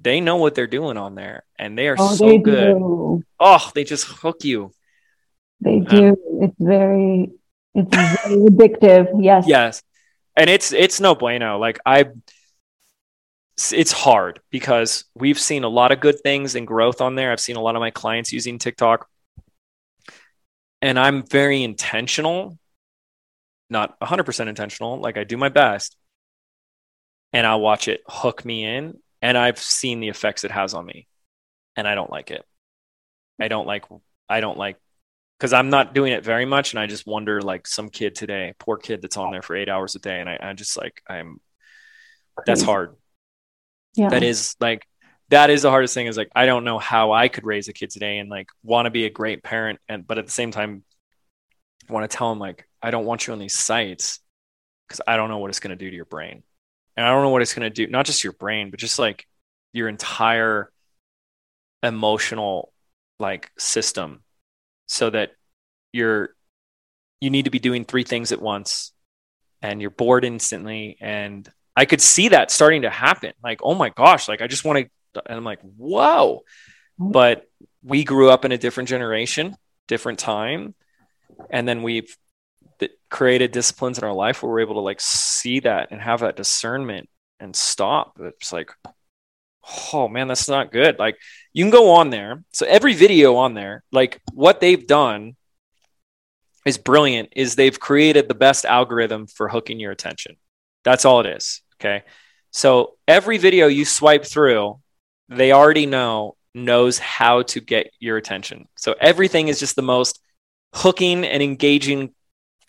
they know what they're doing on there and they are oh, so they good. Do. Oh, they just hook you. They do. it's very, it's very addictive. Yes. Yes. And it's, it's no bueno. Like I, it's hard because we've seen a lot of good things and growth on there. I've seen a lot of my clients using TikTok and I'm very intentional not 100% intentional. Like I do my best and I'll watch it hook me in. And I've seen the effects it has on me and I don't like it. I don't like, I don't like, because I'm not doing it very much. And I just wonder, like, some kid today, poor kid that's on there for eight hours a day. And I, I just like, I'm, that's hard. Yeah. That is like, that is the hardest thing is like, I don't know how I could raise a kid today and like want to be a great parent. And, but at the same time, want to tell them like I don't want you on these sites because I don't know what it's going to do to your brain. And I don't know what it's going to do, not just your brain, but just like your entire emotional like system so that you're you need to be doing three things at once and you're bored instantly and I could see that starting to happen. Like, oh my gosh, like I just want to and I'm like, whoa. But we grew up in a different generation, different time. And then we've created disciplines in our life where we're able to like see that and have that discernment and stop. It's like, oh man, that's not good. Like you can go on there. So every video on there, like what they've done is brilliant is they've created the best algorithm for hooking your attention. That's all it is. Okay. So every video you swipe through, they already know knows how to get your attention. So everything is just the most hooking and engaging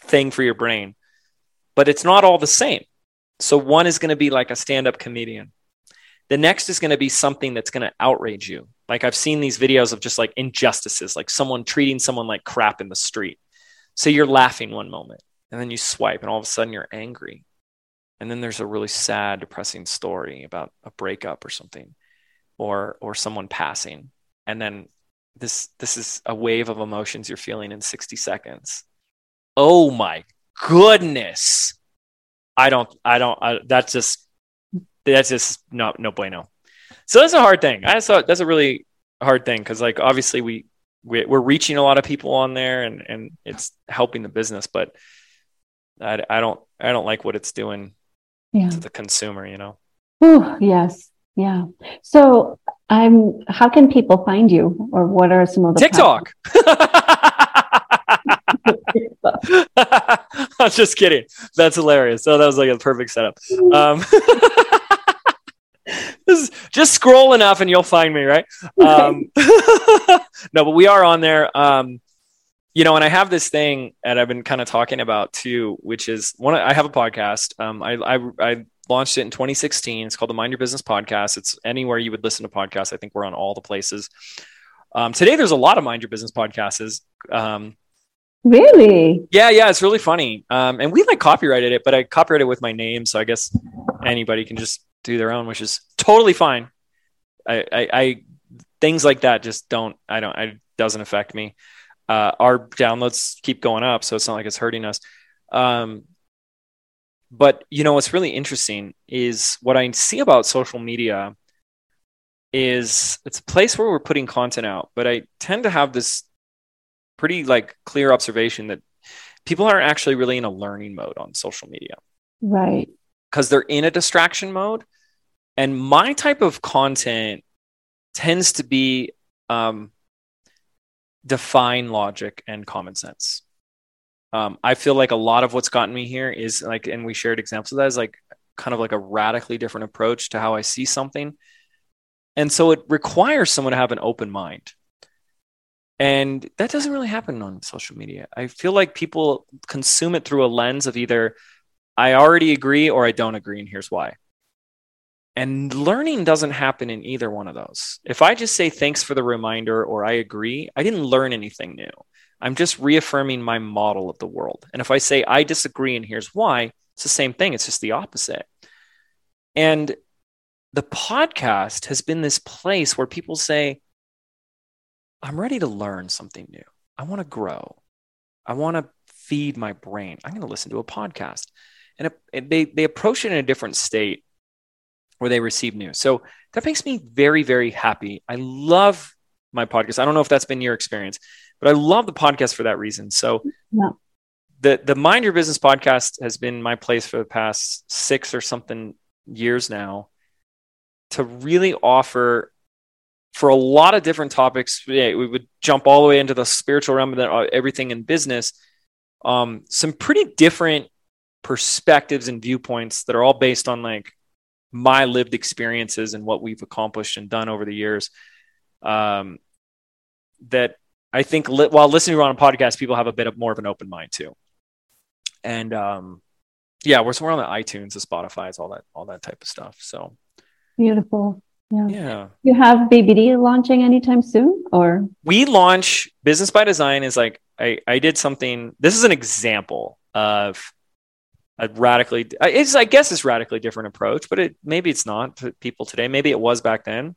thing for your brain, but it's not all the same. So one is going to be like a stand up comedian. The next is going to be something that's going to outrage you. Like I've seen these videos of just like injustices, like someone treating someone like crap in the street. So you're laughing one moment and then you swipe and all of a sudden you're angry. And then there's a really sad, depressing story about a breakup or something or or someone passing. And then this this is a wave of emotions you're feeling in 60 seconds oh my goodness. I don't i don't I, that's just that's just no no bueno. So that's a hard thing. I thought that's a really hard thing because like obviously we, we we're reaching a lot of people on there and and it's helping the business but i, I don't i don't like what it's doing yeah. to the consumer you know? Ooh, yes. Yeah. So i'm how can people find you or what are some of the tiktok I'm just kidding. That's hilarious. So that was like a perfect setup. Um, just scroll enough and you'll find me, right? Um, no, but we are on there. Um, you know, and I have this thing that I've been kind of talking about too, which is one. I have a podcast. Um, I, I, I launched it in 2016. It's called the Mind Your Business Podcast. It's anywhere you would listen to podcasts. I think we're on all the places. Um, today, there's a lot of Mind Your Business podcasts. Um, really? Yeah, yeah, it's really funny. Um, and we like copyrighted it, but I copyrighted it with my name, so I guess anybody can just do their own, which is totally fine. I, I, I things like that just don't. I don't. It doesn't affect me. Uh, our downloads keep going up, so it's not like it's hurting us. Um, but you know what's really interesting is what I see about social media is it's a place where we're putting content out, but I tend to have this pretty like clear observation that people aren't actually really in a learning mode on social media. Right. Because they're in a distraction mode. And my type of content tends to be um, define logic and common sense. Um, I feel like a lot of what's gotten me here is like, and we shared examples of that is like kind of like a radically different approach to how I see something. And so it requires someone to have an open mind. And that doesn't really happen on social media. I feel like people consume it through a lens of either I already agree or I don't agree, and here's why. And learning doesn't happen in either one of those. If I just say thanks for the reminder or I agree, I didn't learn anything new. I'm just reaffirming my model of the world. And if I say I disagree and here's why, it's the same thing. It's just the opposite. And the podcast has been this place where people say, I'm ready to learn something new. I want to grow. I want to feed my brain. I'm going to listen to a podcast. And it, they, they approach it in a different state where they receive news. So that makes me very, very happy. I love my podcast. I don't know if that's been your experience, but I love the podcast for that reason. So yeah. the the Mind Your Business podcast has been my place for the past six or something years now to really offer for a lot of different topics. Yeah, we would jump all the way into the spiritual realm and then uh, everything in business. Um, some pretty different perspectives and viewpoints that are all based on like my lived experiences and what we've accomplished and done over the years. Um, that I think li- while listening to on a podcast, people have a bit of more of an open mind too. And um, yeah, we're somewhere on the iTunes, the Spotify's, all that, all that type of stuff. So beautiful. Yeah. Yeah. You have BBD launching anytime soon or? We launch Business by Design is like, I, I did something, this is an example of a radically, it's, I guess it's radically different approach, but it, maybe it's not to people today. Maybe it was back then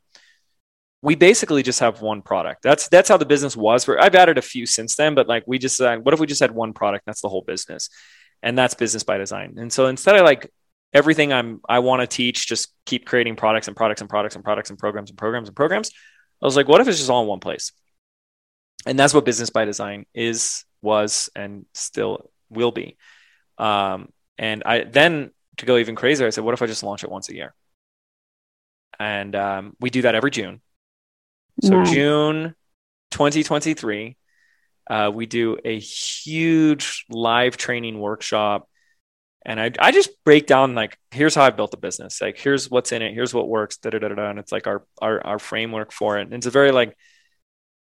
we basically just have one product. That's that's how the business was. For I've added a few since then, but like we just said, what if we just had one product? That's the whole business, and that's business by design. And so instead of like everything I'm I want to teach, just keep creating products and products and products and products and programs and programs and programs. I was like, what if it's just all in one place? And that's what business by design is, was, and still will be. Um, and I then to go even crazier, I said, what if I just launch it once a year? And um, we do that every June. So nice. June 2023, uh, we do a huge live training workshop. And I, I just break down like, here's how I built the business. Like, here's what's in it. Here's what works. Da, da, da, da, and it's like our, our, our framework for it. And it's a very like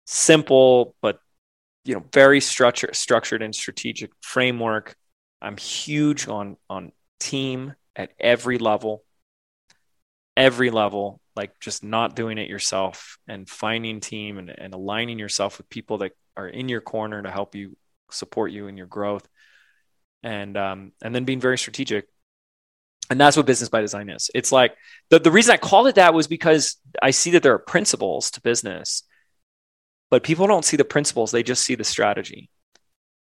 simple, but, you know, very structured, structured and strategic framework. I'm huge on, on team at every level, every level like just not doing it yourself and finding team and, and aligning yourself with people that are in your corner to help you support you in your growth and um, and then being very strategic. And that's what business by design is. It's like the, the reason i called it that was because i see that there are principles to business but people don't see the principles they just see the strategy.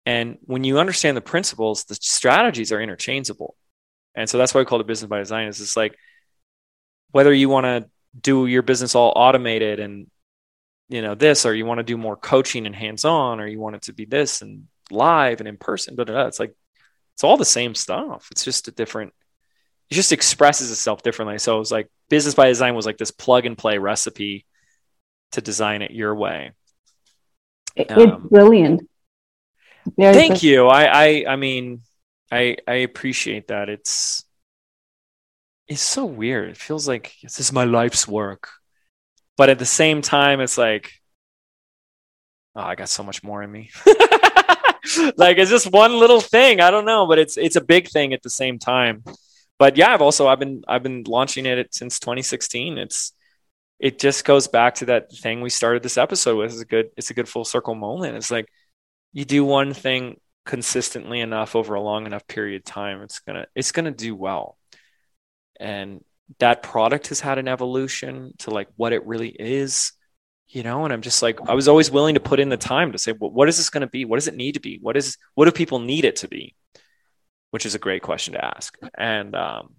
And when you understand the principles the strategies are interchangeable. And so that's why we call it business by design is it's like whether you want to do your business all automated and you know this or you want to do more coaching and hands-on or you want it to be this and live and in person but it's like it's all the same stuff it's just a different it just expresses itself differently so it was like business by design was like this plug and play recipe to design it your way it's um, brilliant Very thank you I, I i mean i i appreciate that it's it's so weird. It feels like this is my life's work. But at the same time, it's like, oh, I got so much more in me. like it's just one little thing. I don't know, but it's it's a big thing at the same time. But yeah, I've also I've been I've been launching it since 2016. It's it just goes back to that thing we started this episode with. It's a good it's a good full circle moment. It's like you do one thing consistently enough over a long enough period of time, it's gonna it's gonna do well. And that product has had an evolution to like what it really is you know and i'm just like i was always willing to put in the time to say well, what is this going to be? What does it need to be? What is what do people need it to be? Which is a great question to ask. And um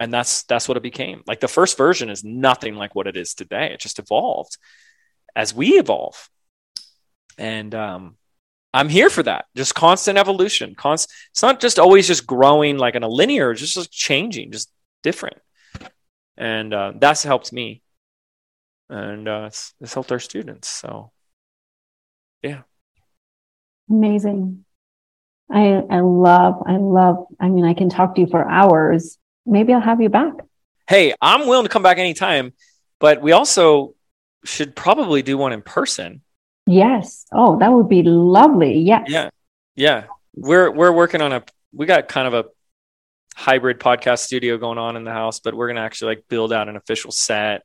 and that's that's what it became. Like the first version is nothing like what it is today. It just evolved as we evolve. And um i'm here for that. Just constant evolution. Constant it's not just always just growing like in a linear just, just changing just different. And uh, that's helped me and uh, it's, it's helped our students so yeah. Amazing. I i love i love i mean i can talk to you for hours. Maybe i'll have you back. Hey i'm willing to come back anytime but we also should probably do one in person. Yes. Oh that would be lovely. Yes. Yeah. Yeah. We're we're working on a we got kind of a hybrid podcast studio going on in the house, but we're gonna actually like build out an official set,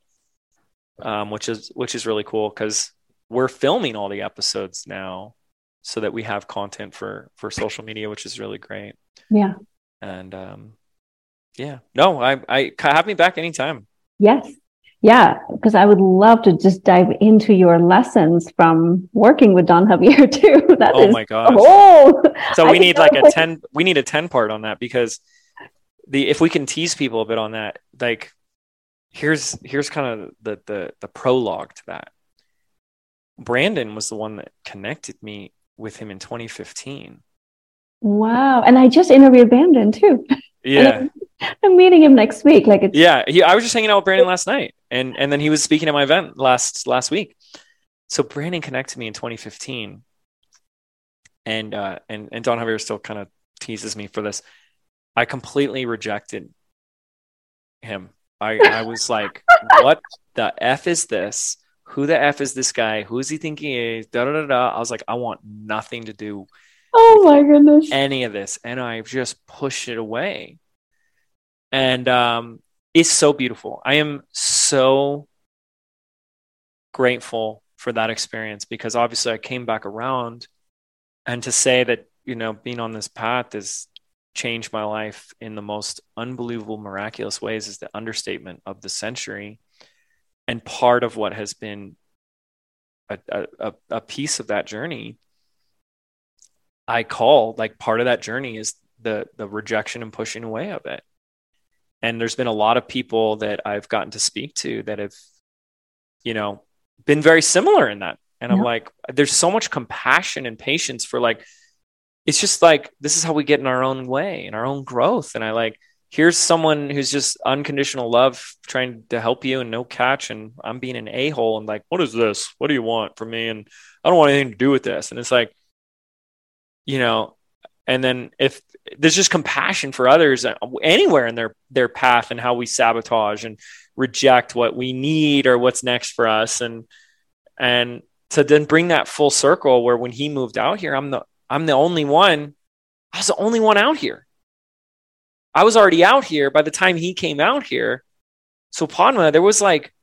um, which is which is really cool because we're filming all the episodes now, so that we have content for for social media, which is really great. Yeah. And um, yeah, no, I I have me back anytime. Yes. Yeah, because I would love to just dive into your lessons from working with Don Javier too. That oh my gosh! Oh, so we need like a ten. We need a ten part on that because the if we can tease people a bit on that, like here's here's kind of the the the prologue to that. Brandon was the one that connected me with him in 2015. Wow. And I just interviewed Brandon too. Yeah. I'm meeting him next week. Like it's Yeah, he, I was just hanging out with Brandon last night and and then he was speaking at my event last last week. So Brandon connected me in 2015. And uh and and Don Javier still kind of teases me for this. I completely rejected him. I, I was like, what the F is this? Who the F is this guy? Who is he thinking he is? Da, da, da, da. I was like, I want nothing to do oh my goodness any of this. And I just pushed it away. And um, it's so beautiful. I am so grateful for that experience because obviously I came back around and to say that, you know, being on this path is changed my life in the most unbelievable, miraculous ways is the understatement of the century. And part of what has been a, a, a piece of that journey, I call like part of that journey is the the rejection and pushing away of it. And there's been a lot of people that I've gotten to speak to that have, you know, been very similar in that. And I'm like, there's so much compassion and patience for like it's just like this is how we get in our own way in our own growth. And i like here's someone who's just unconditional love trying to help you and no catch and i'm being an a-hole and like what is this? What do you want from me? And i don't want anything to do with this. And it's like you know and then if there's just compassion for others uh, anywhere in their their path and how we sabotage and reject what we need or what's next for us. And and to then bring that full circle where when he moved out here i'm the I'm the only one. I was the only one out here. I was already out here by the time he came out here. So Padma, there was like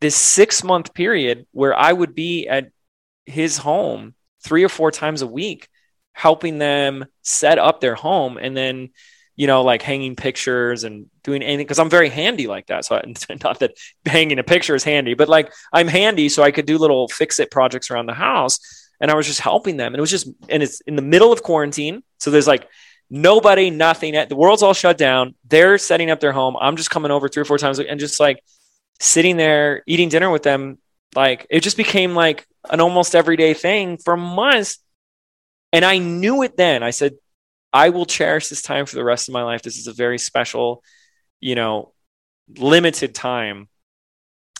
this six month period where I would be at his home three or four times a week, helping them set up their home and then, you know, like hanging pictures and doing anything because I'm very handy like that. So I, not that hanging a picture is handy, but like I'm handy so I could do little fix it projects around the house and I was just helping them. And it was just, and it's in the middle of quarantine. So there's like nobody, nothing. The world's all shut down. They're setting up their home. I'm just coming over three or four times and just like sitting there eating dinner with them. Like it just became like an almost everyday thing for months. And I knew it then. I said, I will cherish this time for the rest of my life. This is a very special, you know, limited time.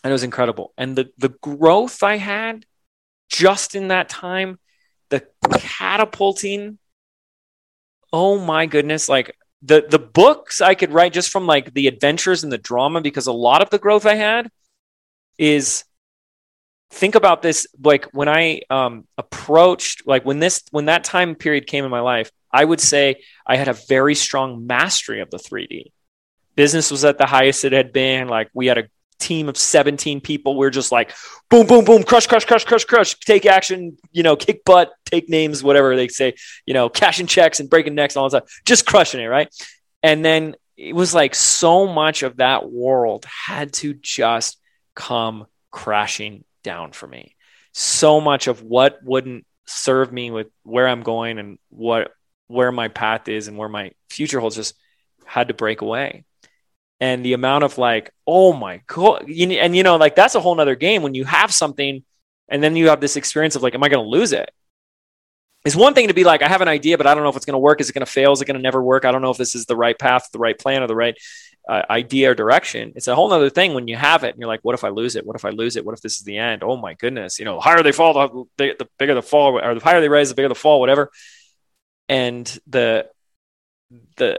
And it was incredible. And the the growth I had just in that time, the catapulting. Oh my goodness. Like the the books I could write just from like the adventures and the drama because a lot of the growth I had is think about this like when I um approached like when this when that time period came in my life I would say I had a very strong mastery of the 3D business was at the highest it had been like we had a team of 17 people we're just like boom boom boom crush crush crush crush crush take action you know kick butt take names whatever they say you know cashing checks and breaking necks and all that stuff just crushing it right? And then it was like so much of that world had to just come crashing down for me. So much of what wouldn't serve me with where i'm going and what where my path is and where my future holds just had to break away and the amount of like, oh my god, and you know, like that's a whole nother game when you have something, and then you have this experience of like, am I going to lose it? It's one thing to be like, I have an idea, but I don't know if it's going to work. Is it going to fail? Is it going to never work? I don't know if this is the right path, the right plan, or the right uh, idea or direction. It's a whole other thing when you have it and you're like, what if I lose it? What if I lose it? What if this is the end? Oh my goodness. You know, the higher they fall, the, the bigger the fall, or the higher they rise, the bigger the fall, whatever. And the, the,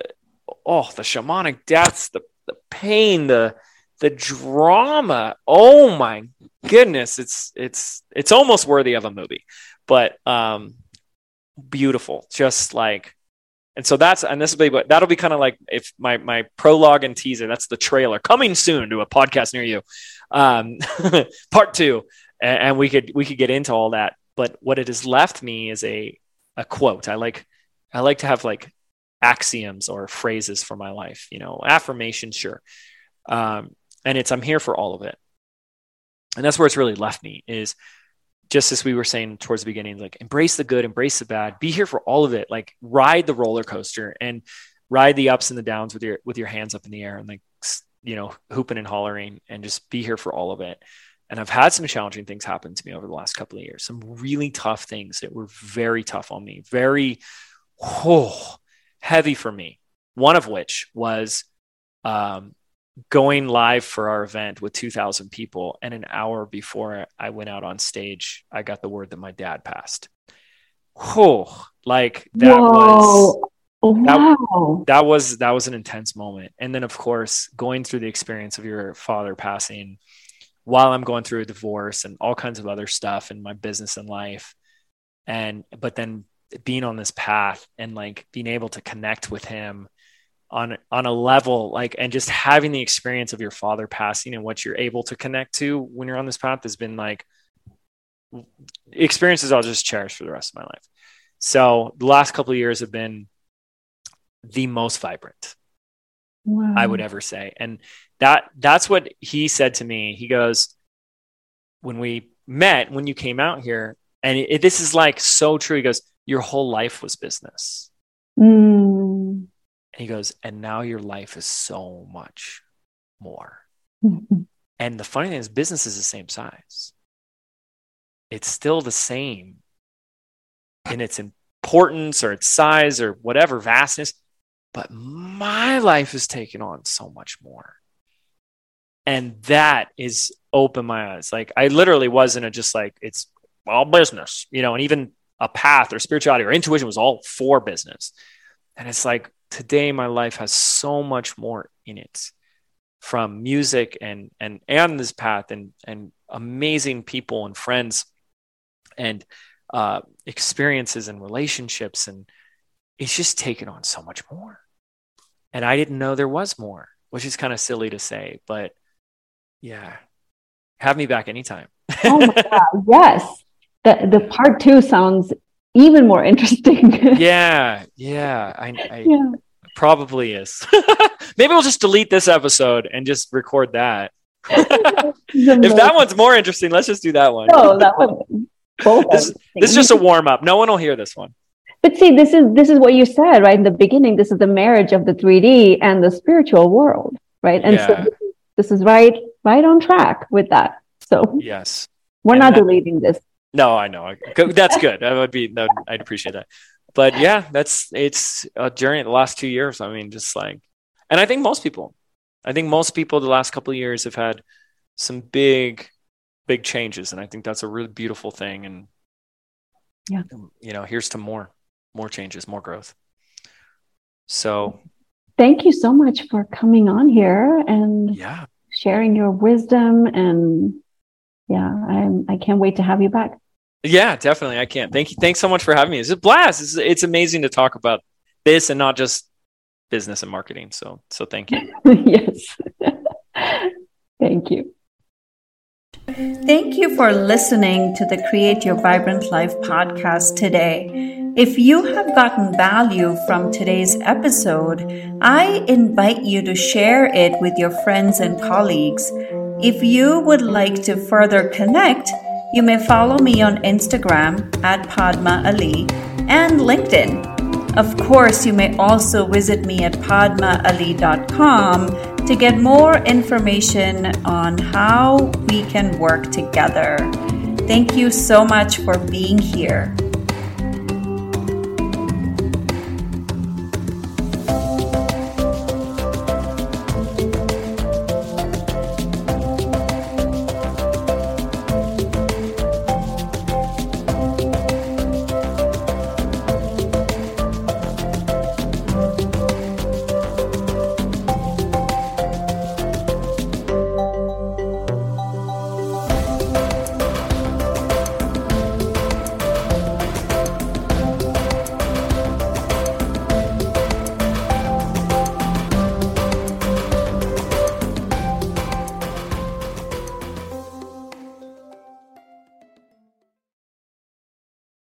oh, the shamanic deaths, the the pain, the the drama. Oh my goodness, it's it's it's almost worthy of a movie. But um beautiful. Just like and so that's and this will be but that'll be kind of like if my my prologue and teaser, that's the trailer coming soon to a podcast near you. Um part two. And, and we could we could get into all that. But what it has left me is a a quote. I like I like to have like axioms or phrases for my life, you know, affirmation, sure. Um, and it's, I'm here for all of it. And that's where it's really left me is just as we were saying towards the beginning, like embrace the good, embrace the bad, be here for all of it, like ride the roller coaster and ride the ups and the downs with your, with your hands up in the air and like, you know, hooping and hollering and just be here for all of it. And I've had some challenging things happen to me over the last couple of years, some really tough things that were very tough on me, very, oh, heavy for me. One of which was um, going live for our event with 2,000 people. And an hour before I went out on stage, I got the word that my dad passed. Oh, like that Whoa. was wow. That, that was that was an intense moment. And then of course, going through the experience of your father passing while I'm going through a divorce and all kinds of other stuff in my business and life. And but then being on this path and like being able to connect with him on on a level like and just having the experience of your father passing and what you're able to connect to when you're on this path has been like experiences I'll just cherish for the rest of my life. So the last couple of years have been the most vibrant wow. I would ever say. And that that's what he said to me. He goes, when we met, when you came out here, and it, this is like so true. He goes, your whole life was business. Mm. And he goes, and now your life is so much more. Mm-hmm. And the funny thing is, business is the same size. It's still the same in its importance or its size or whatever vastness, but my life has taken on so much more. And that is open my eyes. Like I literally wasn't a just like it's all business, you know, and even a path or spirituality or intuition was all for business. And it's like today my life has so much more in it from music and and and this path and and amazing people and friends and uh, experiences and relationships. And it's just taken on so much more. And i didn't know there was more which is kind of silly to say but yeah have me back anytime. Oh my god yes the the part two sounds even more interesting. yeah, yeah, I, I yeah. probably is. Maybe we'll just delete this episode and just record that. if that one's more interesting, let's just do that one. No, that one. this, this is just a warm up. No one will hear this one. But see, this is this is what you said right in the beginning. This is the marriage of the 3D and the spiritual world, right? And yeah. so this is, this is right right on track with that. So yes, we're and not that, deleting this. No, I know. That's good. I would be. I'd appreciate that. But yeah, that's it's a journey. The last two years. I mean, just like, and I think most people, I think most people the last couple of years have had some big, big changes, and I think that's a really beautiful thing. And yeah, you know, here's to more, more changes, more growth. So thank you so much for coming on here and yeah. sharing your wisdom. And yeah, I'm, I can't wait to have you back. Yeah, definitely. I can't. Thank you. Thanks so much for having me. It's a blast. It's, it's amazing to talk about this and not just business and marketing. So, so thank you. yes. thank you. Thank you for listening to the Create Your Vibrant Life podcast today. If you have gotten value from today's episode, I invite you to share it with your friends and colleagues. If you would like to further connect, you may follow me on Instagram at Padma Ali and LinkedIn. Of course, you may also visit me at padmaali.com to get more information on how we can work together. Thank you so much for being here.